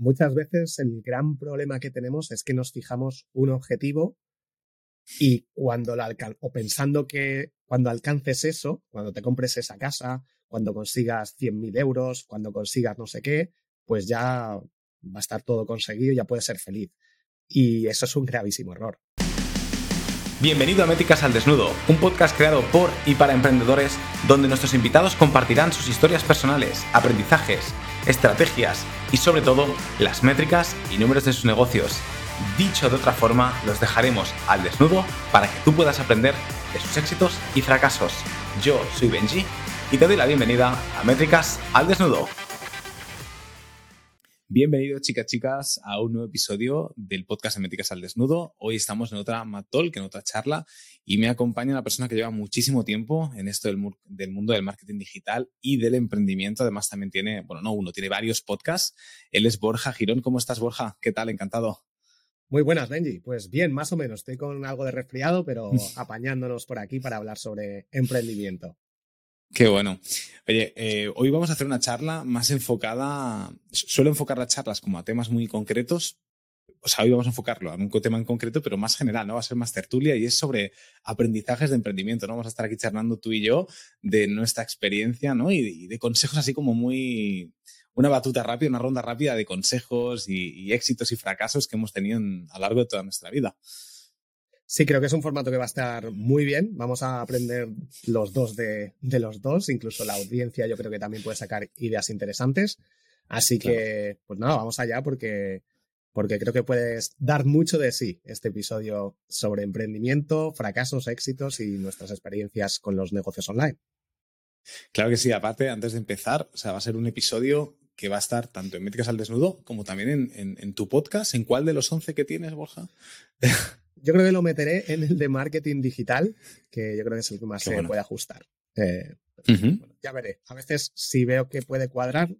muchas veces el gran problema que tenemos es que nos fijamos un objetivo y cuando la o pensando que cuando alcances eso, cuando te compres esa casa, cuando consigas 100.000 euros, cuando consigas no sé qué, pues ya va a estar todo conseguido, ya puedes ser feliz. Y eso es un gravísimo error. Bienvenido a Métricas al Desnudo, un podcast creado por y para emprendedores donde nuestros invitados compartirán sus historias personales, aprendizajes, estrategias y sobre todo las métricas y números de sus negocios. Dicho de otra forma, los dejaremos al desnudo para que tú puedas aprender de sus éxitos y fracasos. Yo soy Benji y te doy la bienvenida a Métricas al Desnudo. Bienvenidos, chicas, chicas, a un nuevo episodio del podcast de al Desnudo. Hoy estamos en otra Matol, que en otra charla, y me acompaña una persona que lleva muchísimo tiempo en esto del, mundo del marketing digital y del emprendimiento. Además, también tiene, bueno, no uno, tiene varios podcasts. Él es Borja Girón. ¿Cómo estás, Borja? ¿Qué tal? Encantado. Muy buenas, Benji. Pues bien, más o menos. Estoy con algo de resfriado, pero apañándonos por aquí para hablar sobre emprendimiento. Qué bueno. Oye, eh, hoy vamos a hacer una charla más enfocada. Suelo enfocar las charlas como a temas muy concretos. O sea, hoy vamos a enfocarlo a un tema en concreto, pero más general, ¿no? Va a ser más tertulia y es sobre aprendizajes de emprendimiento, ¿no? Vamos a estar aquí charlando tú y yo de nuestra experiencia, ¿no? Y de, consejos así como muy. Una batuta rápida, una ronda rápida de consejos y, éxitos y fracasos que hemos tenido a lo largo de toda nuestra vida. Sí, creo que es un formato que va a estar muy bien. Vamos a aprender los dos de, los dos. Incluso la audiencia yo creo que también puede sacar ideas interesantes. Así que, pues nada, vamos allá porque, porque creo que puedes dar mucho de sí este episodio sobre emprendimiento, fracasos, éxitos y nuestras experiencias con los negocios online. Claro que sí. Aparte, antes de empezar, o sea, va a ser un episodio que va a estar tanto en Métricas al Desnudo como también en, en tu podcast. ¿En cuál de los 11 que tienes, Borja? Yo creo que lo meteré en el de marketing digital, que yo creo que es el que más se puede ajustar. Eh, ya veré. A veces, si veo que puede cuadrar,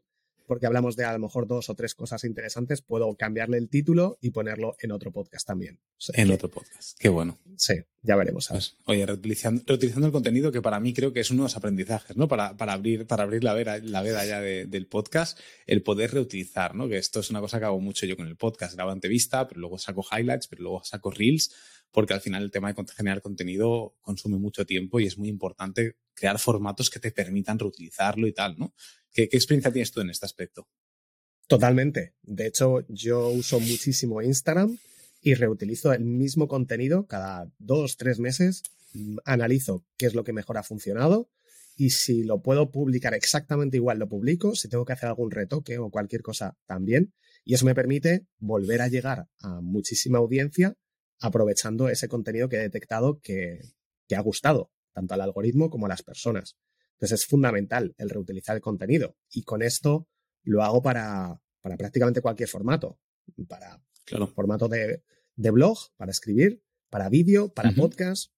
porque hablamos de a lo mejor dos o tres cosas interesantes, puedo cambiarle el título y ponerlo en otro podcast también. en otro podcast. Qué bueno. Sí, ya veremos. Pues, oye, reutilizando, el contenido que para mí creo que es uno de los aprendizajes, ¿no? Para, para abrir, para abrir la veda, la veda ya del podcast, el poder reutilizar, ¿no? Que esto es una cosa que hago mucho yo con el podcast. Grabo entrevista, pero luego saco highlights, pero luego saco reels, porque al final el tema de generar contenido consume mucho tiempo y es muy importante crear formatos que te permitan reutilizarlo y tal, ¿no? ¿Qué, experiencia tienes tú en este aspecto? Totalmente. De hecho, yo uso muchísimo Instagram y reutilizo el mismo contenido cada dos, tres meses, mm, analizo qué es lo que mejor ha funcionado y si lo puedo publicar exactamente igual, lo publico, si tengo que hacer algún retoque o cualquier cosa también. Y eso me permite volver a llegar a muchísima audiencia aprovechando ese contenido que he detectado que, que ha gustado, tanto al algoritmo como a las personas. Entonces es fundamental el reutilizar el contenido y con esto lo hago para, para prácticamente cualquier formato, para Claro. Formato de, blog, para escribir, para vídeo, para podcast.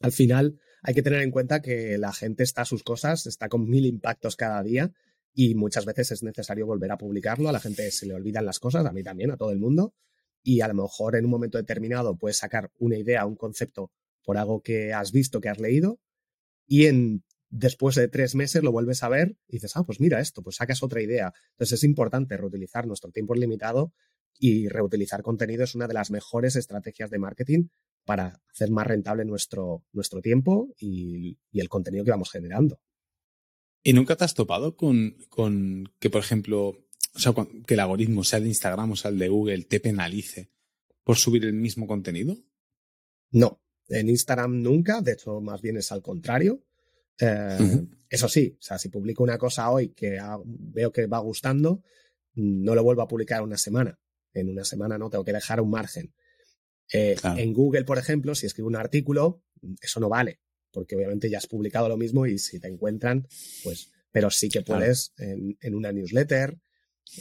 Al final hay que tener en cuenta que la gente está a sus cosas, está con mil impactos cada día y muchas veces es necesario volver a publicarlo. A la gente se le olvidan las cosas, a mí también, a todo el mundo. Y a lo mejor en un momento determinado puedes sacar una idea, un concepto por algo que has visto, que has leído, y en después de tres meses lo vuelves a ver y dices, ah, pues mira esto, pues sacas otra idea. Entonces es importante reutilizar nuestro tiempo limitado y reutilizar contenido es una de las mejores estrategias de marketing para hacer más rentable nuestro, nuestro tiempo y, el contenido que vamos generando. ¿Y nunca te has topado con, con que, por ejemplo, o sea, que el algoritmo, sea el de Instagram o sea el de Google, te penalice por subir el mismo contenido? No, en Instagram nunca, de hecho, más bien es al contrario. Eh, eso sí, o sea, si publico una cosa hoy que veo que va gustando, no lo vuelvo a publicar una semana. En una semana no tengo que dejar un margen. Eh, en Google, por ejemplo, si escribo un artículo, eso no vale, porque obviamente ya has publicado lo mismo y si te encuentran, pues, pero sí que puedes en, una newsletter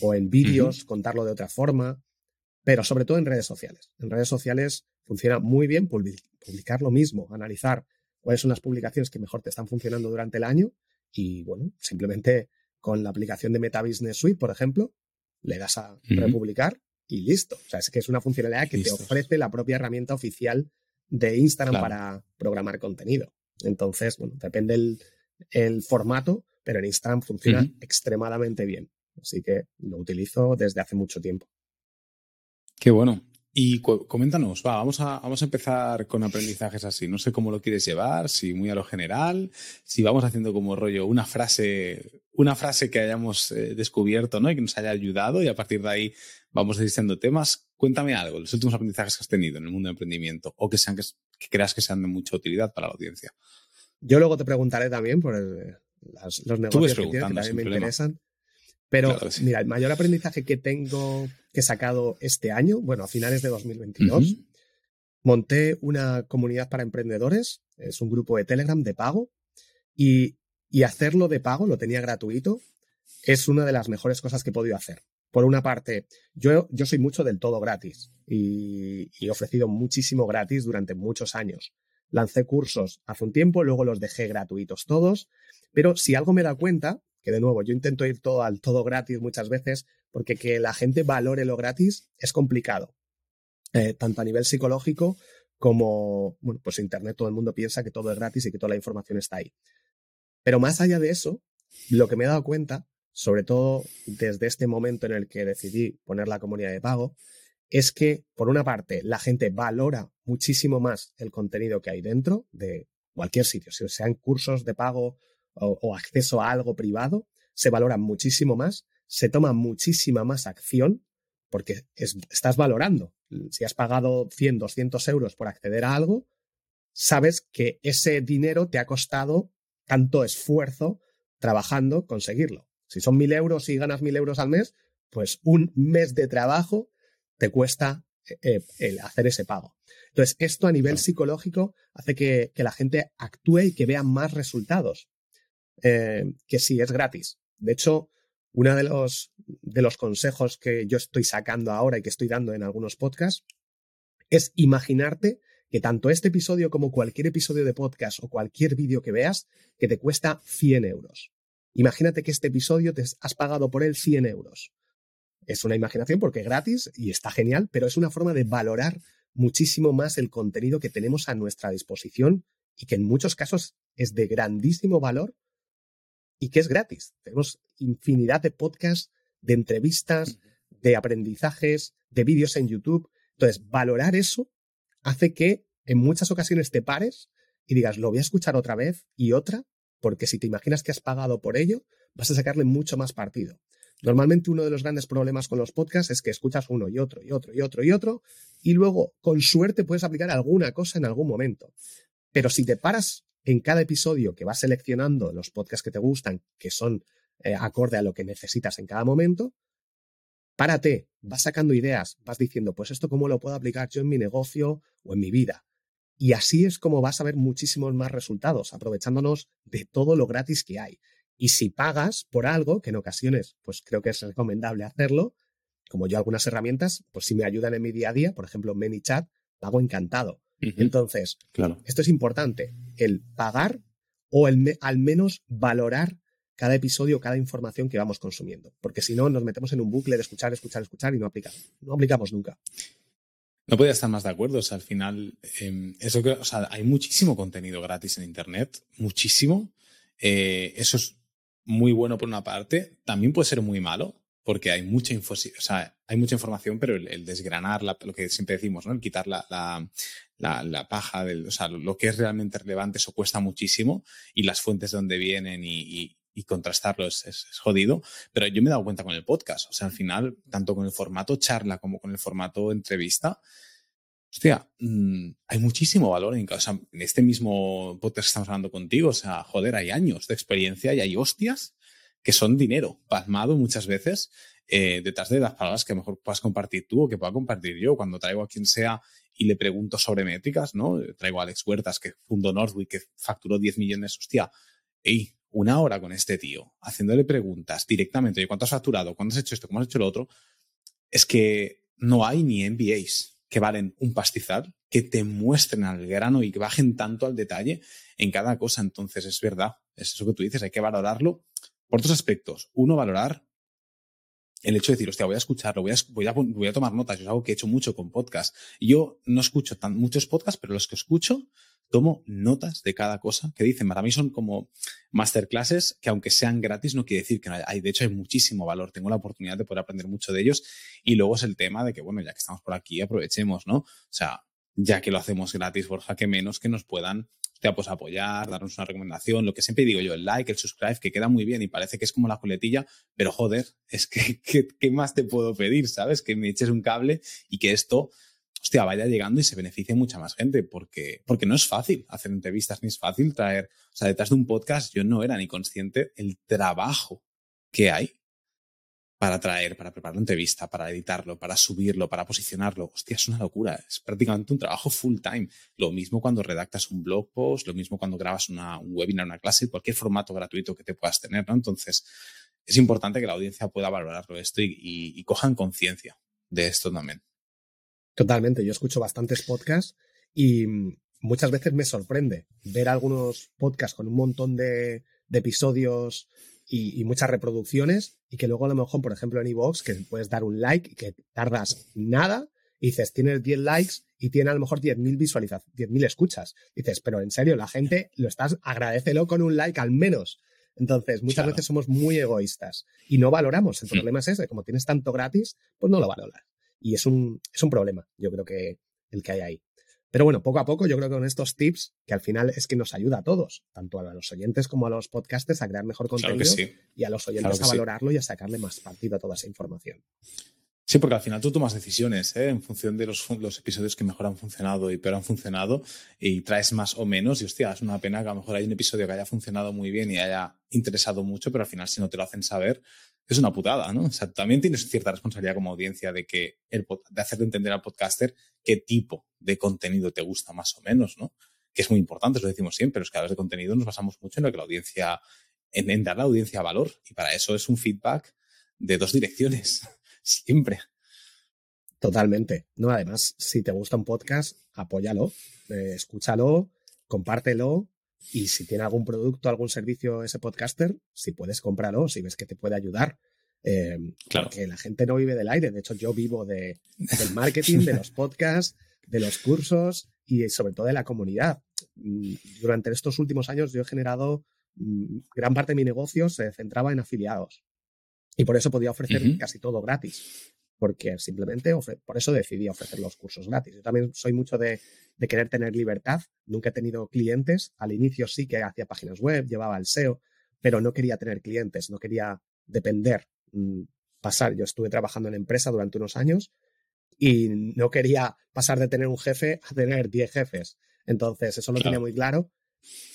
o en vídeos contarlo de otra forma, pero sobre todo en redes sociales. En redes sociales funciona muy bien publicar lo mismo, analizar cuáles son las publicaciones que mejor te están funcionando durante el año y, bueno, simplemente con la aplicación de Meta Business Suite, por ejemplo, le das a republicar y listo. O sea, es que es una funcionalidad que te ofrece la propia herramienta oficial de Instagram para programar contenido. Entonces, bueno, depende el, formato, pero en Instagram funciona extremadamente bien. Así que lo utilizo desde hace mucho tiempo. Qué bueno. Y coméntanos, va, vamos a, vamos a empezar con aprendizajes así. No sé cómo lo quieres llevar, si muy a lo general, si vamos haciendo como rollo una frase, una frase que hayamos eh, descubierto, ¿no? Y que nos haya ayudado y a partir de ahí vamos diciendo temas. Cuéntame algo, los últimos aprendizajes que has tenido en el mundo de emprendimiento o que sean que, creas que sean de mucha utilidad para la audiencia. Yo luego te preguntaré también por los negocios que, tienes, que también me interesan. Pero mira, el mayor aprendizaje que tengo que he sacado este año, bueno, a finales de 2022, monté una comunidad para emprendedores, es un grupo de Telegram de pago, y, hacerlo de pago, lo tenía gratuito, es una de las mejores cosas que he podido hacer. Por una parte, yo, yo soy mucho del todo gratis y, y, he ofrecido muchísimo gratis durante muchos años. Lancé cursos hace un tiempo, luego los dejé gratuitos todos, pero si algo me da cuenta que de nuevo, yo intento ir todo al todo gratis muchas veces, porque que la gente valore lo gratis es complicado, eh, tanto a nivel psicológico como, bueno, pues Internet todo el mundo piensa que todo es gratis y que toda la información está ahí. Pero más allá de eso, lo que me he dado cuenta, sobre todo desde este momento en el que decidí poner la comunidad de pago, es que, por una parte, la gente valora muchísimo más el contenido que hay dentro de cualquier sitio, si sean cursos de pago o, acceso a algo privado, se valora muchísimo más, se toma muchísima más acción porque estás valorando. Si has pagado 100, 200 euros por acceder a algo, sabes que ese dinero te ha costado tanto esfuerzo trabajando conseguirlo. Si son mil euros y ganas mil euros al mes, pues un mes de trabajo te cuesta eh, eh, hacer ese pago. Entonces, esto a nivel psicológico hace que, que, la gente actúe y que vea más resultados. Eh, que sí es gratis. De hecho, uno de los, de los consejos que yo estoy sacando ahora y que estoy dando en algunos podcasts es imaginarte que tanto este episodio como cualquier episodio de podcast o cualquier vídeo que veas, que te cuesta 100 euros. Imagínate que este episodio te has pagado por él 100 euros. Es una imaginación porque es gratis y está genial, pero es una forma de valorar muchísimo más el contenido que tenemos a nuestra disposición y que en muchos casos es de grandísimo valor y que es gratis. Tenemos infinidad de podcasts, de entrevistas, de aprendizajes, de vídeos en YouTube. Entonces, valorar eso hace que en muchas ocasiones te pares y digas, lo voy a escuchar otra vez y otra, porque si te imaginas que has pagado por ello, vas a sacarle mucho más partido. Normalmente uno de los grandes problemas con los podcasts es que escuchas uno y otro y otro y otro y otro y luego con suerte puedes aplicar alguna cosa en algún momento. Pero si te paras en cada episodio que vas seleccionando los podcasts que te gustan, que son eh, acorde a lo que necesitas en cada momento, párate, vas sacando ideas, vas diciendo, pues esto cómo lo puedo aplicar yo en mi negocio o en mi vida. Y así es como vas a ver muchísimos más resultados, aprovechándonos de todo lo gratis que hay. Y si pagas por algo, que en ocasiones, pues creo que es recomendable hacerlo, como yo algunas herramientas, pues si me ayudan en mi día a día, por ejemplo, ManyChat, pago encantado. Entonces, claro. esto es importante, el pagar o el al menos valorar cada episodio, cada información que vamos consumiendo, porque si no nos metemos en un bucle de escuchar, escuchar, escuchar y no aplicamos, no aplicamos nunca. No podía estar más de acuerdo. O sea, al final, em, eso que, o sea, hay muchísimo contenido gratis en Internet, muchísimo. Eh, eso es muy bueno por una parte. También puede ser muy malo, porque hay mucha info, o sea, hay mucha información, pero el, desgranar lo que siempre decimos, ¿no? El quitar la, la, paja, del, o sea, lo que es realmente relevante, eso cuesta muchísimo y las fuentes de donde vienen y, contrastarlo es, jodido. Pero yo me he dado cuenta con el podcast, o sea, al final, tanto con el formato charla como con el formato entrevista, hostia, mm, hay muchísimo valor en, o sea, en este mismo podcast que estamos hablando contigo, o sea, joder, hay años de experiencia y hay hostias que son dinero pasmado muchas veces eh, detrás de las palabras que mejor puedas compartir tú o que pueda compartir yo. Cuando traigo a quien sea y le pregunto sobre métricas, ¿no? Traigo a Alex Huertas, que fundó Northwick, que facturó 10 millones, hostia, ey, una hora con este tío, haciéndole preguntas directamente, de cuánto has facturado, cuándo has hecho esto, cómo has hecho lo otro, es que no hay ni MBAs que valen un pastizal, que te muestren al grano y que bajen tanto al detalle en cada cosa. Entonces, es verdad, es eso que tú dices, hay que valorarlo por dos aspectos. Uno, valorar el hecho de decir, hostia, voy a escucharlo, voy a, voy a, voy a tomar notas. es algo que he hecho mucho con podcast. Yo no escucho tan, muchos podcasts, pero los que escucho, tomo notas de cada cosa que dicen. Para mí son como masterclasses que aunque sean gratis no quiere decir que no hay. De hecho, hay muchísimo valor. Tengo la oportunidad de poder aprender mucho de ellos. Y luego es el tema de que, bueno, ya que estamos por aquí, aprovechemos, ¿no? O sea, ya que lo hacemos gratis, Borja, que menos que nos puedan pues apoyar, darnos una recomendación, lo que siempre digo yo, el like, el subscribe, que queda muy bien y parece que es como la coletilla, pero joder, es que, ¿qué más te puedo pedir? ¿Sabes? Que me eches un cable y que esto hostia, vaya llegando y se beneficie mucha más gente, porque, porque no es fácil hacer entrevistas, ni es fácil traer, o sea, detrás de un podcast yo no era ni consciente el trabajo que hay para traer, para preparar una entrevista, para editarlo, para subirlo, para posicionarlo. Hostia, es una locura. Es prácticamente un trabajo full time. Lo mismo cuando redactas un blog post, lo mismo cuando grabas una, un webinar, una clase, cualquier formato gratuito que te puedas tener, ¿no? Entonces, es importante que la audiencia pueda valorarlo esto y, y cojan conciencia de esto también. Totalmente. Yo escucho bastantes podcasts y muchas veces me sorprende ver algunos podcasts con un montón de, episodios y, muchas reproducciones y que luego a lo mejor, por ejemplo, en iVoox, que puedes dar un like y que tardas nada y dices, tienes 10 likes y tiene a lo mejor 10.000 visualizaciones, 10.000 escuchas. dices, pero en serio, la gente lo estás, agradecelo con un like al menos. Entonces, muchas veces somos muy egoístas y no valoramos. El problema es ese, como tienes tanto gratis, pues no lo valoras. Y es un, es un problema, yo creo que el que hay ahí. Pero bueno, poco a poco yo creo que con estos tips, que al final es que nos ayuda a todos, tanto a los oyentes como a los podcasters, a crear mejor contenido y a los oyentes a valorarlo y a sacarle más partido a toda esa información. Sí, porque al final tú tomas decisiones ¿eh? en función de los, los, episodios que mejor han funcionado y peor han funcionado y traes más o menos. Y hostia, es una pena que a lo mejor hay un episodio que haya funcionado muy bien y haya interesado mucho, pero al final si no te lo hacen saber, es una putada, ¿no? O sea, también tienes cierta responsabilidad como audiencia de que de hacerle entender al podcaster qué tipo de contenido te gusta más o menos, ¿no? Que es muy importante, lo decimos siempre, los creadores de contenido nos basamos mucho en lo que la audiencia, en, dar a la audiencia valor. Y para eso es un feedback de dos direcciones, siempre. Totalmente. No, además, si te gusta un podcast, apóyalo, eh, escúchalo, compártelo y si tiene algún producto, algún servicio ese podcaster, si puedes comprarlo, si ves que te puede ayudar. Eh, claro. Porque la gente no vive del aire. De hecho, yo vivo de, del marketing, de los podcasts, de los cursos y sobre todo de la comunidad. Mm, durante estos últimos años yo he generado mm, gran parte de mi negocio se centraba en afiliados. Y por eso podía ofrecer casi todo gratis porque simplemente por eso decidí ofrecer los cursos gratis. Yo también soy mucho de, querer tener libertad. Nunca he tenido clientes. Al inicio sí que hacía páginas web, llevaba el SEO, pero no quería tener clientes, no quería depender, mm, pasar. Yo estuve trabajando en empresa durante unos años y no quería pasar de tener un jefe a tener 10 jefes. Entonces, eso lo tenía muy claro.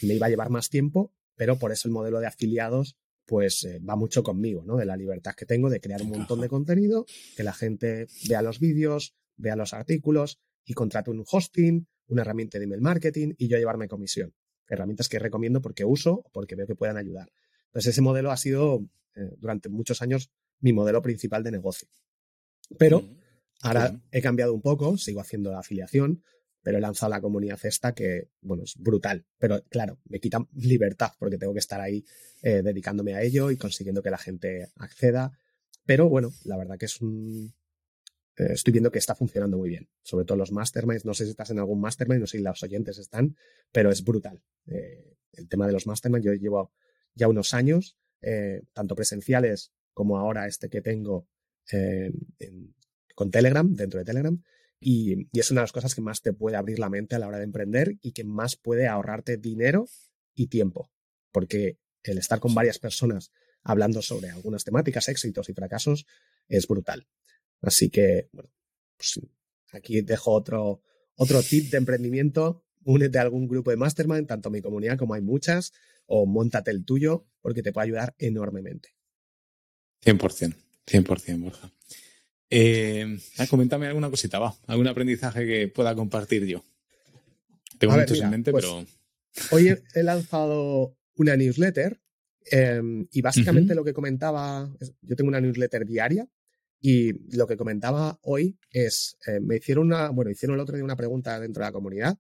Me iba a llevar más tiempo, pero por eso el modelo de afiliados pues eh, va mucho conmigo, ¿no? De la libertad que tengo de crear un montón de contenido, que la gente vea los vídeos, vea los artículos y contrate un hosting, una herramienta de email marketing y yo llevarme comisión. Herramientas que recomiendo porque uso o porque veo que puedan ayudar. Entonces ese modelo ha sido eh, durante muchos años mi modelo principal de negocio. Pero ahora he cambiado un poco, sigo haciendo la afiliación, pero he lanzado la comunidad esta que, bueno, es brutal. Pero claro, me quita libertad porque tengo que estar ahí eh, dedicándome a ello y consiguiendo que la gente acceda. Pero bueno, la verdad que es un... Eh, estoy viendo que está funcionando muy bien. Sobre todo los masterminds. No sé si estás en algún mastermind, no sé si los oyentes están, pero es brutal. Eh, el tema de los masterminds, yo llevo ya unos años, tanto presenciales como ahora este que tengo con Telegram, dentro de Telegram, y, es una de las cosas que más te puede abrir la mente a la hora de emprender y que más puede ahorrarte dinero y tiempo. Porque el estar con varias personas hablando sobre algunas temáticas, éxitos y fracasos, es brutal. Así que, bueno, pues aquí dejo otro, otro tip de emprendimiento. Únete a algún grupo de mastermind, tanto mi comunidad como hay muchas, o montate el tuyo, porque te puede ayudar enormemente. 100%, 100%, Borja. Eh, ah, coméntame alguna cosita, va. Algún aprendizaje que pueda compartir yo. Tengo muchos en mente, pues, pero. Hoy he, lanzado una newsletter em, y básicamente lo que comentaba. Yo tengo una newsletter diaria y lo que comentaba hoy es. Eh, me hicieron una. Bueno, hicieron el otro día una pregunta dentro de la comunidad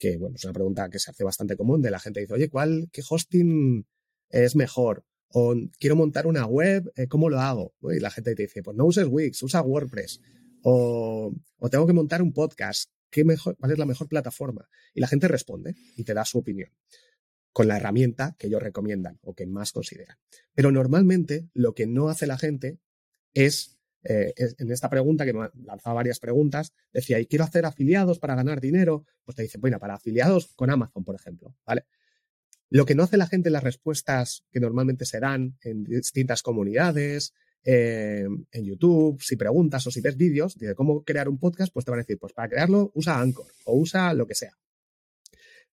que, bueno, es una pregunta que se hace bastante común de la gente. Dice, oye, ¿cuál, qué hosting es mejor? O quiero montar una web, eh, ¿cómo lo hago? Y la gente te dice, pues no uses Wix, usa WordPress. O, tengo que montar un podcast, ¿qué mejor, ¿cuál es la mejor plataforma? Y la gente responde y te da su opinión con la herramienta que ellos recomiendan o que más consideran. Pero normalmente lo que no hace la gente es, eh, en esta pregunta, que me lanzaba varias preguntas, decía, y quiero hacer afiliados para ganar dinero, pues te dice, bueno, para afiliados con Amazon, por ejemplo, ¿vale? Lo que no hace la gente en las respuestas que normalmente se dan en distintas comunidades, eh, en YouTube, si preguntas o si ves vídeos de cómo crear un podcast, pues te van a decir, pues para crearlo usa Anchor o usa lo que sea.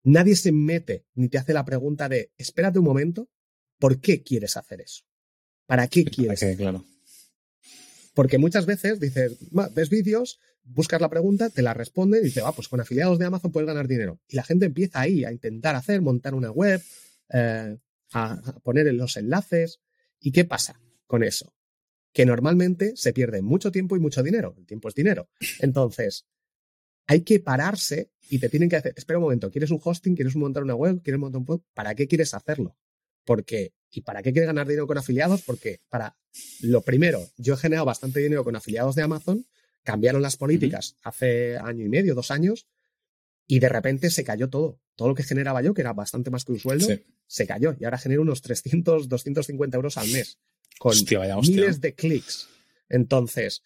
Nadie se mete ni te hace la pregunta de, espérate un momento, ¿por qué quieres hacer eso? ¿Para qué quieres? claro. Porque muchas veces dices, ves vídeos, buscas la pregunta, te la responde y dices, ah, pues con afiliados de Amazon puedes ganar dinero. Y la gente empieza ahí a intentar hacer, montar una web, eh, a poner los enlaces. ¿Y qué pasa con eso? Que normalmente se pierde mucho tiempo y mucho dinero. El tiempo es dinero. Entonces, hay que pararse y te tienen que hacer, espera un momento, ¿quieres un hosting? ¿Quieres montar una web? ¿Quieres montar un? ¿Para qué quieres hacerlo? Porque, ¿y para qué quieres ganar dinero con afiliados? Porque para lo primero, yo he generado bastante dinero con afiliados de Amazon, cambiaron las políticas hace año y medio, dos años, y de repente se cayó todo. Todo lo que generaba yo, que era bastante más que un sueldo, se cayó. Y ahora genero unos 300, 250 euros al mes. Con miles de clics. Entonces,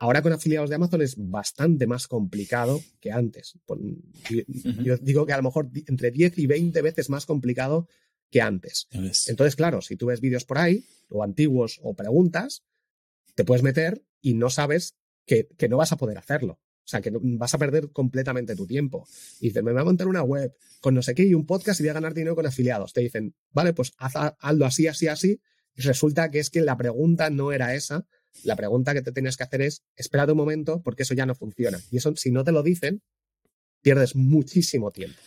Ahora con afiliados de Amazon es bastante más complicado que antes. Yo digo que a lo mejor entre 10 y 20 veces más complicado que antes. Entonces, claro, si tú ves vídeos por ahí, o antiguos, o preguntas, te puedes meter y no sabes que, no vas a poder hacerlo. O sea, que vas a perder completamente tu tiempo. Y dices, me voy a montar una web con no sé qué y un podcast y voy a ganar dinero con afiliados. Te dicen, vale, pues haz, hazlo así, así, así. Y resulta que es que la pregunta no era esa, la pregunta que te tienes que hacer es, espérate un momento, porque eso ya no funciona. Y eso, si no te lo dicen, pierdes muchísimo tiempo.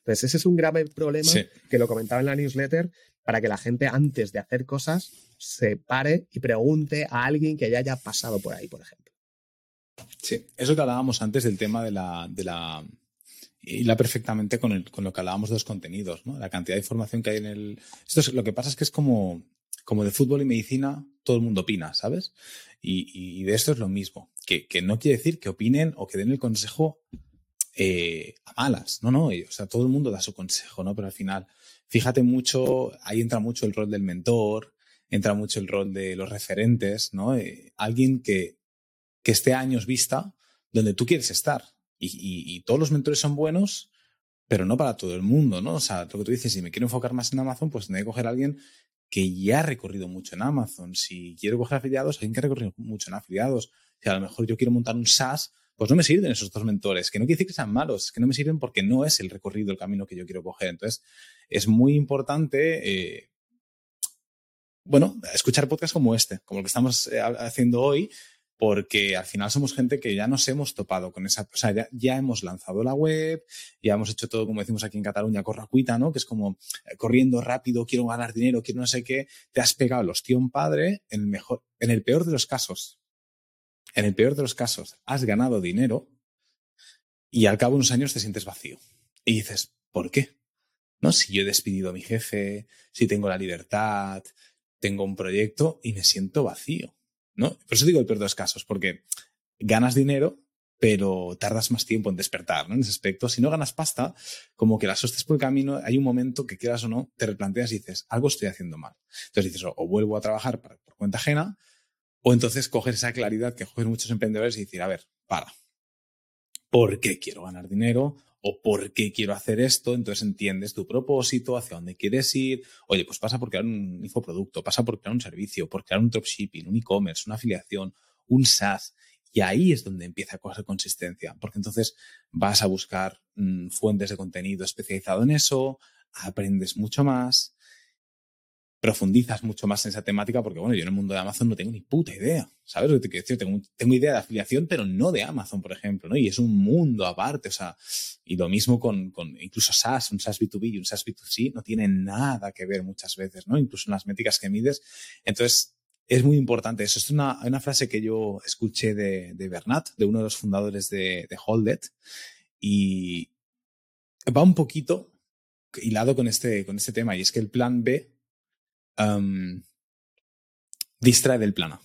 Entonces, ese es un grave problema que lo comentaba en la newsletter, para que la gente antes de hacer cosas se pare y pregunte a alguien que ya haya pasado por ahí, por ejemplo. Sí, eso que hablábamos antes del tema de la, de la y la perfectamente con, el, con lo que hablábamos de los contenidos, ¿no? La cantidad de información que hay en el. Esto es, lo que pasa es que es como, como de fútbol y medicina, todo el mundo opina, ¿sabes? Y, de esto es lo mismo, que, no quiere decir que opinen o que den el consejo eh, a malas, no, no, o sea, todo el mundo da su consejo, ¿no? Pero al final, fíjate mucho, ahí entra mucho el rol del mentor, entra mucho el rol de los referentes, ¿no? Eh, alguien que, que esté a años vista donde tú quieres estar. Y, todos los mentores son buenos, pero no para todo el mundo, ¿no? O sea, lo que tú dices, si me quiero enfocar más en Amazon, pues tendré que coger a alguien que ya ha recorrido mucho en Amazon. Si quiero coger afiliados, alguien que ha recorrido mucho en afiliados. Si a lo mejor yo quiero montar un SaaS, pues no me sirven esos dos mentores, que no quiere decir que sean malos, es que no me sirven porque no es el recorrido, el camino que yo quiero coger. Entonces, es muy importante, eh, bueno, escuchar podcasts como este, como el que estamos eh, haciendo hoy, porque al final somos gente que ya nos hemos topado con esa, o sea, ya, hemos lanzado la web, ya hemos hecho todo, como decimos aquí en Cataluña, corracuita, ¿no? Que es como eh, corriendo rápido, quiero ganar dinero, quiero no sé qué, te has pegado el ostión padre, en el mejor, en el peor de los casos, en el peor de los casos, has ganado dinero y al cabo de unos años te sientes vacío. Y dices, ¿por qué? ¿No? Si yo he despedido a mi jefe, si tengo la libertad, tengo un proyecto y me siento vacío. ¿No? Por eso digo el peor de los casos, porque ganas dinero, pero tardas más tiempo en despertar. En ese aspecto. Si no ganas pasta, como que las hostes por el camino, hay un momento que quieras o no, te replanteas y dices, algo estoy haciendo mal. Entonces dices, o, vuelvo a trabajar por cuenta ajena, o entonces coger esa claridad que cogen muchos emprendedores y decir, a ver, para. ¿Por qué quiero ganar dinero? O por qué quiero hacer esto, entonces entiendes tu propósito, hacia dónde quieres ir. Oye, pues pasa por crear un infoproducto, pasa por crear un servicio, por crear un dropshipping, un e-commerce, una afiliación, un SaaS. Y ahí es donde empieza a coger consistencia, porque entonces vas a buscar mm, fuentes de contenido especializado en eso, aprendes mucho más, profundizas mucho más en esa temática, porque bueno, yo en el mundo de Amazon no tengo ni puta idea, ¿sabes lo te quiero decir? Tengo, tengo, idea de afiliación, pero no de Amazon, por ejemplo, ¿no? Y es un mundo aparte, o sea, y lo mismo con, con incluso SaaS, un SaaS B2B y un SaaS B2C no tienen nada que ver muchas veces, ¿no? Incluso en las métricas que mides. Entonces, es muy importante eso. Es una, una frase que yo escuché de, de Bernat, de uno de los fundadores de, de Holded, y va un poquito hilado con este, con este tema, y es que el plan B distrae del plano.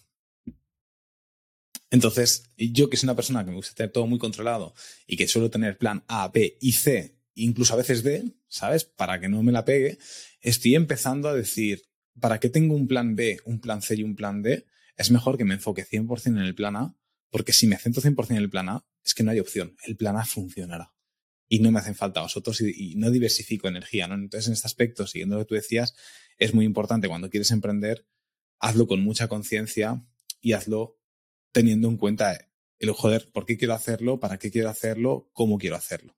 Entonces, yo que soy una persona que me gusta tener todo muy controlado y que suelo tener plan A, B y C, incluso a veces D, ¿sabes? Para que no me la pegue, estoy empezando a decir, ¿para qué tengo un plan B, un plan C y un plan D? Es mejor que me enfoque 100% en el plan A, porque si me centro 100% en el plan A, es que no hay opción. El plan A funcionará. Y no me hacen falta vosotros y, no diversifico energía, ¿no? Entonces, en este aspecto, siguiendo lo que tú decías, es muy importante cuando quieres emprender, hazlo con mucha conciencia y hazlo teniendo en cuenta el joder, ¿por qué quiero hacerlo? ¿Para qué quiero hacerlo? ¿Cómo quiero hacerlo?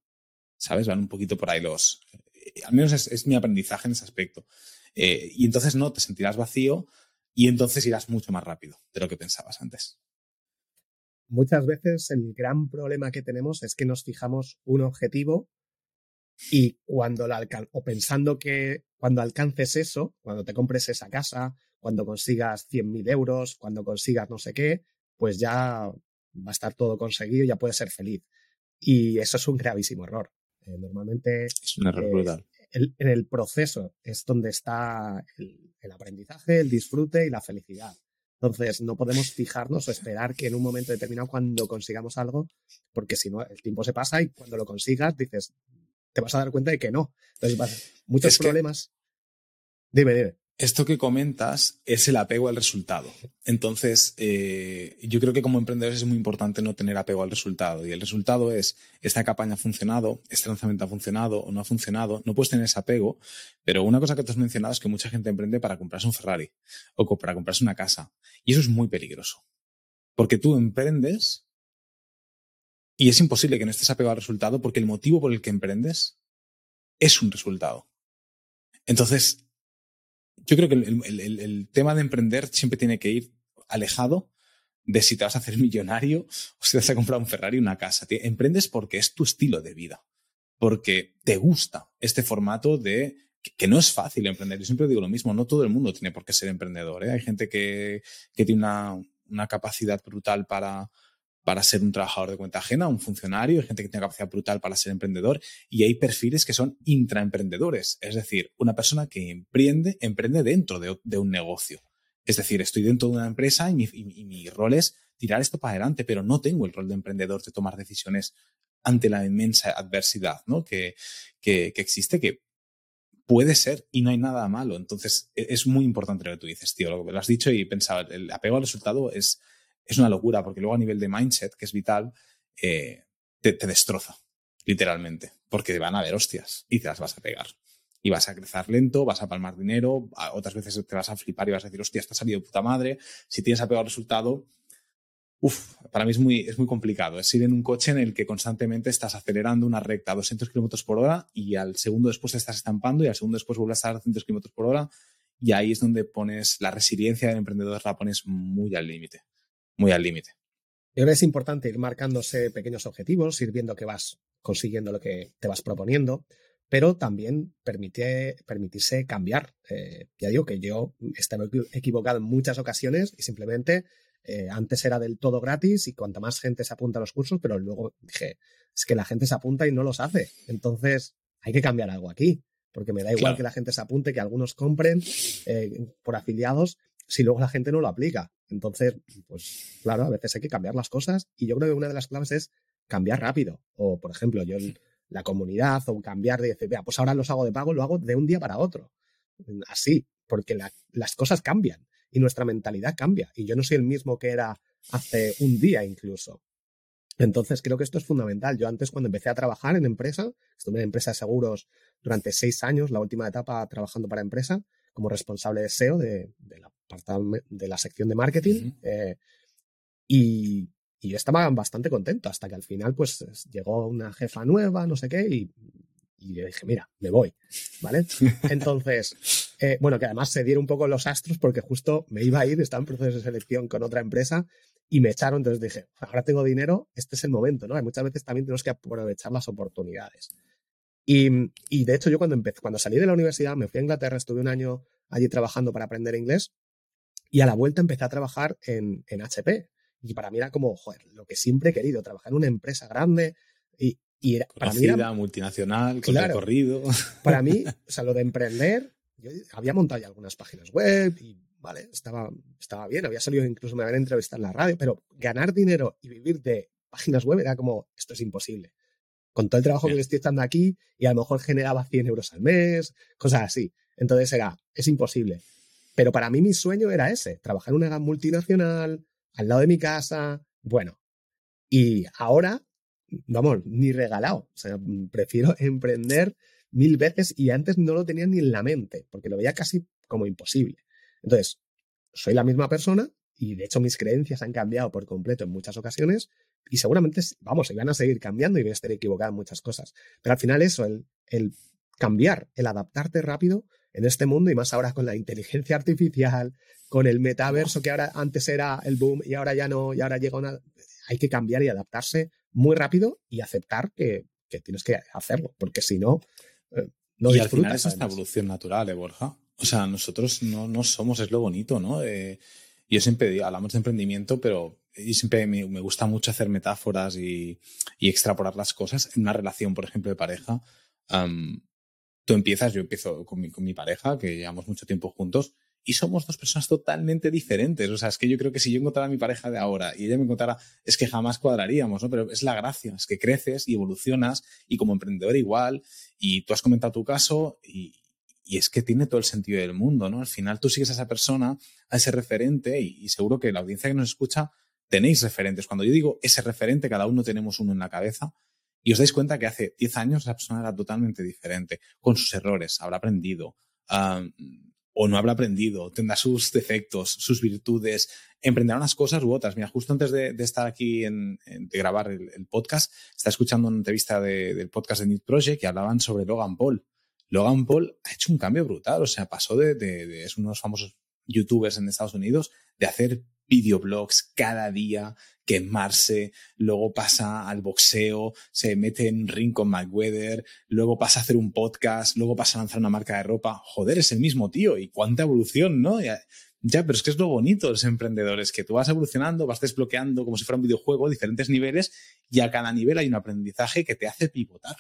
¿Sabes? Van un poquito por ahí los... Eh, al menos es, mi aprendizaje en ese aspecto. Eh, y entonces no, te sentirás vacío y entonces irás mucho más rápido de lo que pensabas antes. Muchas veces el gran problema que tenemos es que nos fijamos un objetivo y cuando la o pensando que cuando alcances eso, cuando te compres esa casa, cuando consigas 100.000 euros, cuando consigas no sé qué, pues ya va a estar todo conseguido ya puedes ser feliz. Y eso es un gravísimo error. Eh, normalmente es un error eh, brutal. en el proceso es donde está el, aprendizaje, el disfrute y la felicidad. Entonces, no podemos fijarnos o esperar que en un momento determinado, cuando consigamos algo, porque si no, el tiempo se pasa y cuando lo consigas, dices, te vas a dar cuenta de que no. Entonces, muchos problemas. Dime, dime esto que comentas es el apego al resultado. Entonces, eh, yo creo que como emprendedores es muy importante no tener apego al resultado. Y el resultado es, esta campaña ha funcionado, este lanzamiento ha funcionado o no ha funcionado. No puedes tener ese apego, pero una cosa que te has mencionado es que mucha gente emprende para comprarse un Ferrari o para comprarse una casa. Y eso es muy peligroso. Porque tú emprendes y es imposible que no estés apegado al resultado porque el motivo por el que emprendes es un resultado. Entonces, yo creo que el, tema de emprender siempre tiene que ir alejado de si te vas a hacer millonario o si te vas a comprar un Ferrari o una casa. Emprendes porque es tu estilo de vida, porque te gusta este formato de que, no es fácil emprender. Yo siempre digo lo mismo, no todo el mundo tiene por qué ser emprendedor. ¿eh? Hay gente que, tiene una capacidad brutal para, para ser un trabajador de cuenta ajena, un funcionario, hay gente que tiene capacidad brutal para ser emprendedor y hay perfiles que son intraemprendedores, es decir, una persona que emprende, emprende dentro de, un negocio. Es decir, estoy dentro de una empresa y mi, rol es tirar esto para adelante, pero no tengo el rol de emprendedor de tomar decisiones ante la inmensa adversidad ¿no? que, que, existe, que puede ser y no hay nada malo. Entonces, e, es muy importante lo que tú dices, tío. Lo has dicho y pensaba, el apego al resultado es, es una locura, porque luego a nivel de mindset, que es vital, eh, te, destroza, literalmente, porque van a haber hostias y te las vas a pegar. Y vas a crecer lento, vas a palmar dinero, otras veces te vas a flipar y vas a decir, hostia, está salido de puta madre. Si tienes apego al resultado, uff, para mí es muy, es muy complicado. Es ir en un coche en el que constantemente estás acelerando una recta a 200 kilómetros por hora y al segundo después te estás estampando y al segundo después vuelves a estar a 200 kilómetros por hora. Y ahí es donde pones la resiliencia del emprendedor, la pones muy al límite muy al límite. Yo creo que es importante ir marcándose pequeños objetivos, ir viendo que vas consiguiendo lo que te vas proponiendo, pero también permite, permitirse cambiar. Eh, ya digo que yo estaba equivocado en muchas ocasiones y simplemente eh, antes era del todo gratis y cuanta más gente se apunta a los cursos, pero luego dije, es que la gente se apunta y no los hace. Entonces hay que cambiar algo aquí, porque me da igual que la gente se apunte, que algunos compren eh, por afiliados, si luego la gente no lo aplica. Entonces, pues claro, a veces hay que cambiar las cosas y yo creo que una de las claves es cambiar rápido. O, por ejemplo, yo en la comunidad o cambiar de decir, vea, pues ahora los hago de pago, lo hago de un día para otro. Así, porque las cosas cambian y nuestra mentalidad cambia. Y yo no soy el mismo que era hace un día incluso. Entonces creo que esto es fundamental. Yo antes cuando empecé a trabajar en empresa, estuve en empresa de seguros durante seis años, la última etapa trabajando para empresa, como responsable de SEO de, la, de la sección de marketing. Eh, y, yo estaba bastante contento hasta que al final pues llegó una jefa nueva, no sé qué, y, y le dije, mira, me voy, ¿vale? Entonces, eh, bueno, que además se dieron un poco los astros porque justo me iba a ir, estaba en proceso de selección con otra empresa y me echaron, entonces dije, ahora tengo dinero, este es el momento, ¿no? muchas veces también tenemos que aprovechar las oportunidades. Y, y, de hecho yo cuando empecé, cuando salí de la universidad, me fui a Inglaterra, estuve un año allí trabajando para aprender inglés y a la vuelta empecé a trabajar en, en HP. Y para mí era como, joder, lo que siempre he querido, trabajar en una empresa grande y, y era, para mí era, multinacional, con recorrido. Para mí, o sea, lo de emprender, yo había montado ya algunas páginas web y ¿vale? Estaba, estaba bien, había salido, incluso me habían entrevistado en la radio, pero ganar dinero y vivir de páginas web era como, esto es imposible. Con todo el trabajo que le estoy echando aquí y a lo mejor generaba 100 euros al mes, cosas así. Entonces era, es imposible. Pero para mí mi sueño era ese, trabajar en una gran multinacional, al lado de mi casa, bueno. Y ahora, vamos, ni regalado. O sea, prefiero emprender mil veces y antes no lo tenía ni en la mente, porque lo veía casi como imposible. Entonces, soy la misma persona y de hecho mis creencias han cambiado por completo en muchas ocasiones y seguramente, vamos, se van a seguir cambiando y voy a estar equivocado en muchas cosas. Pero al final eso, el, el cambiar, el adaptarte rápido en este mundo y más ahora con la inteligencia artificial, con el metaverso que ahora antes era el boom y ahora ya no, y ahora llega una... Hay que cambiar y adaptarse muy rápido y aceptar que, que tienes que hacerlo, porque si no, eh, no y disfrutas. Al final es esta evolución natural, ¿eh, Borja? O sea, nosotros no, no somos, es lo bonito, ¿no? Eh, yo siempre hablamos de emprendimiento, pero y siempre me, me, gusta mucho hacer metáforas y, y, extrapolar las cosas en una relación, por ejemplo, de pareja. Um, tú empiezas, yo empiezo con mi, con mi pareja, que llevamos mucho tiempo juntos, y somos dos personas totalmente diferentes. O sea, es que yo creo que si yo encontrara a mi pareja de ahora y ella me encontrara, es que jamás cuadraríamos, ¿no? Pero es la gracia, es que creces y evolucionas y como emprendedor igual, y tú has comentado tu caso y, y es que tiene todo el sentido del mundo, ¿no? Al final tú sigues a esa persona, a ese referente, y, y, seguro que la audiencia que nos escucha tenéis referentes. Cuando yo digo ese referente, cada uno tenemos uno en la cabeza, y os dais cuenta que hace 10 años esa persona era totalmente diferente, con sus errores, habrá aprendido, o no habrá aprendido, tendrá sus defectos, sus virtudes, emprenderá unas cosas u otras. Mira, justo antes de, estar aquí, en, de grabar el, podcast, estaba escuchando una entrevista de, del podcast de Need Project que hablaban sobre Logan Paul. Logan Paul ha hecho un cambio brutal, o sea, pasó de, de, de es uno de los famosos youtubers en Estados Unidos, de hacer videoblogs cada día, quemarse, luego pasa al boxeo, se mete en ring con McWeather, luego pasa a hacer un podcast, luego pasa a lanzar una marca de ropa. Joder, es el mismo tío y cuánta evolución, ¿no? Ya, pero es que es lo bonito de los emprendedores, que tú vas evolucionando, vas desbloqueando como si fuera un videojuego, diferentes niveles, y a cada nivel hay un aprendizaje que te hace pivotar.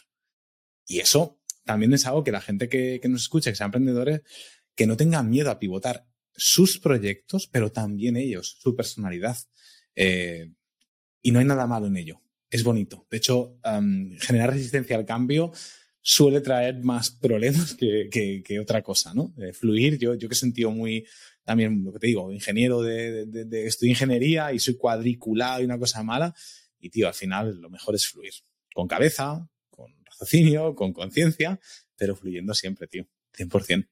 Y eso también es algo que la gente que, que nos escucha, que sea emprendedores, que no tengan miedo a pivotar sus proyectos, pero también ellos, su personalidad. Eh, y no hay nada malo en ello. Es bonito. De hecho, generar resistencia al cambio suele traer más problemas que, otra cosa, ¿no? Eh, fluir, yo, yo que he sentido muy, también lo que te digo, ingeniero de, de, de, estudio ingeniería y soy cuadriculado y una cosa mala. Y tío, al final lo mejor es fluir. Con cabeza, con raciocinio, con conciencia, pero fluyendo siempre, tío. 100%.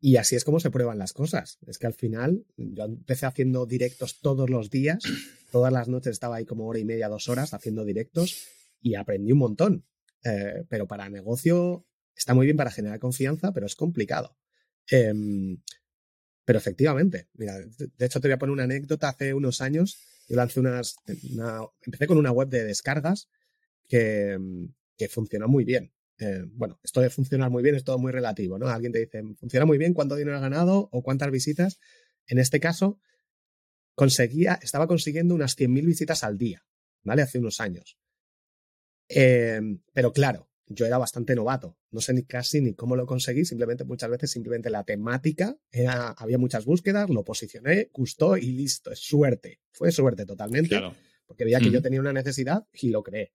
Y así es como se prueban las cosas. Es que al final yo empecé haciendo directos todos los días, todas las noches estaba ahí como hora y media, dos horas haciendo directos y aprendí un montón. Eh, pero para negocio está muy bien para generar confianza, pero es complicado. Eh, pero efectivamente, mira, de hecho te voy a poner una anécdota. Hace unos años yo lancé unas, una, empecé con una web de descargas que, que funcionó muy bien eh, bueno, esto de funcionar muy bien es todo muy relativo, ¿no? Alguien te dice, funciona muy bien, ¿cuánto dinero has ganado o cuántas visitas? En este caso, conseguía, estaba consiguiendo unas 100.000 visitas al día, ¿vale? Hace unos años. Eh, pero claro, yo era bastante novato, no sé ni casi ni cómo lo conseguí, simplemente muchas veces simplemente la temática, era, había muchas búsquedas, lo posicioné, gustó y listo, es suerte, fue suerte totalmente, claro. porque veía que mm. yo tenía una necesidad y lo creé.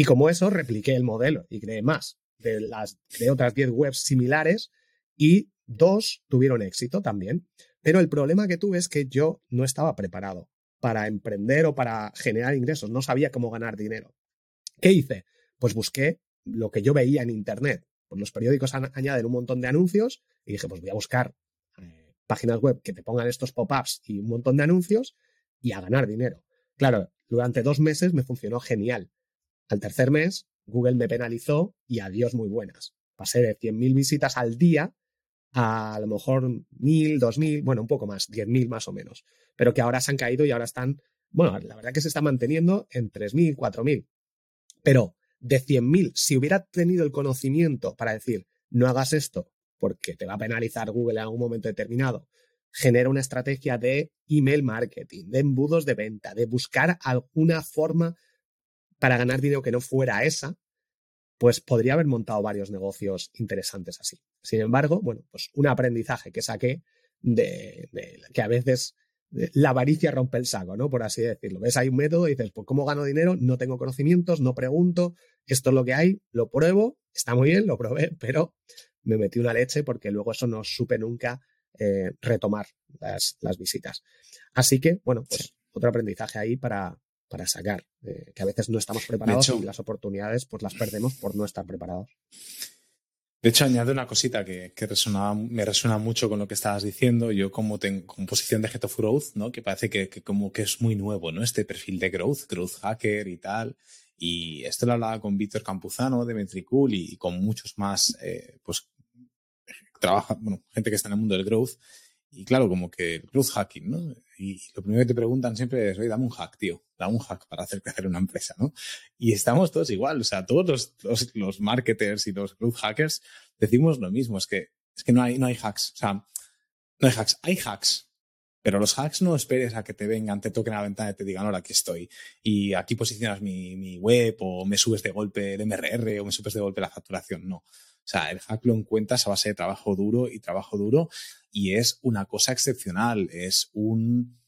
Y como eso, repliqué el modelo y creé más. De, las, de otras 10 webs similares y dos tuvieron éxito también. Pero el problema que tuve es que yo no estaba preparado para emprender o para generar ingresos. No sabía cómo ganar dinero. ¿Qué hice? Pues busqué lo que yo veía en Internet. Pues los periódicos añaden un montón de anuncios y dije, pues voy a buscar eh, páginas web que te pongan estos pop-ups y un montón de anuncios y a ganar dinero. Claro, durante dos meses me funcionó genial. Al tercer mes, Google me penalizó y adiós muy buenas. Pasé de 100.000 visitas al día a a lo mejor 1.000, 2.000, bueno, un poco más, 10.000 más o menos. Pero que ahora se han caído y ahora están, bueno, la verdad que se está manteniendo en 3.000, 4.000. Pero de 100.000, si hubiera tenido el conocimiento para decir, no hagas esto porque te va a penalizar Google en algún momento determinado, genera una estrategia de email marketing, de embudos de venta, de buscar alguna forma para ganar dinero que no fuera esa, pues podría haber montado varios negocios interesantes así. Sin embargo, bueno, pues un aprendizaje que saqué de, que a veces la avaricia rompe el saco, ¿no? Por así decirlo. Ves, hay un método y dices, pues ¿cómo gano dinero? No tengo conocimientos, no pregunto, esto es lo que hay, lo pruebo, está muy bien, lo probé, pero me metí una leche porque luego eso no supe nunca eh, retomar las, las, visitas. Así que, bueno, pues otro aprendizaje ahí para, para sacar, eh, que a veces no estamos preparados y las oportunidades pues las perdemos por no estar preparados. De hecho, añado una cosita que, que me resuena mucho con lo que estabas diciendo. Yo como tengo composición de Head of Growth, ¿no? que parece que, que, como que es muy nuevo, ¿no? Este perfil de growth, growth hacker y tal. Y esto lo hablaba con Víctor Campuzano de Metricool y, y, con muchos más, eh, pues, trabaja, bueno, gente que está en el mundo del growth. Y claro, como que growth hacking, ¿no? Y lo primero que te preguntan siempre es, oye, dame un hack, tío, dame un hack para hacer crecer una empresa, ¿no? Y estamos todos igual, o sea, todos los, los, marketers y los growth hackers decimos lo mismo, es que, es que no hay, no hay hacks, o sea, no hay hacks, hay hacks, pero los hacks no esperes a que te vengan, te toquen a la ventana y te digan, ahora aquí estoy. Y aquí posicionas mi, mi, web o me subes de golpe el MRR o me subes de golpe la facturación. No. O sea, el hack lo encuentras a base de trabajo duro y trabajo duro y es una cosa excepcional, es un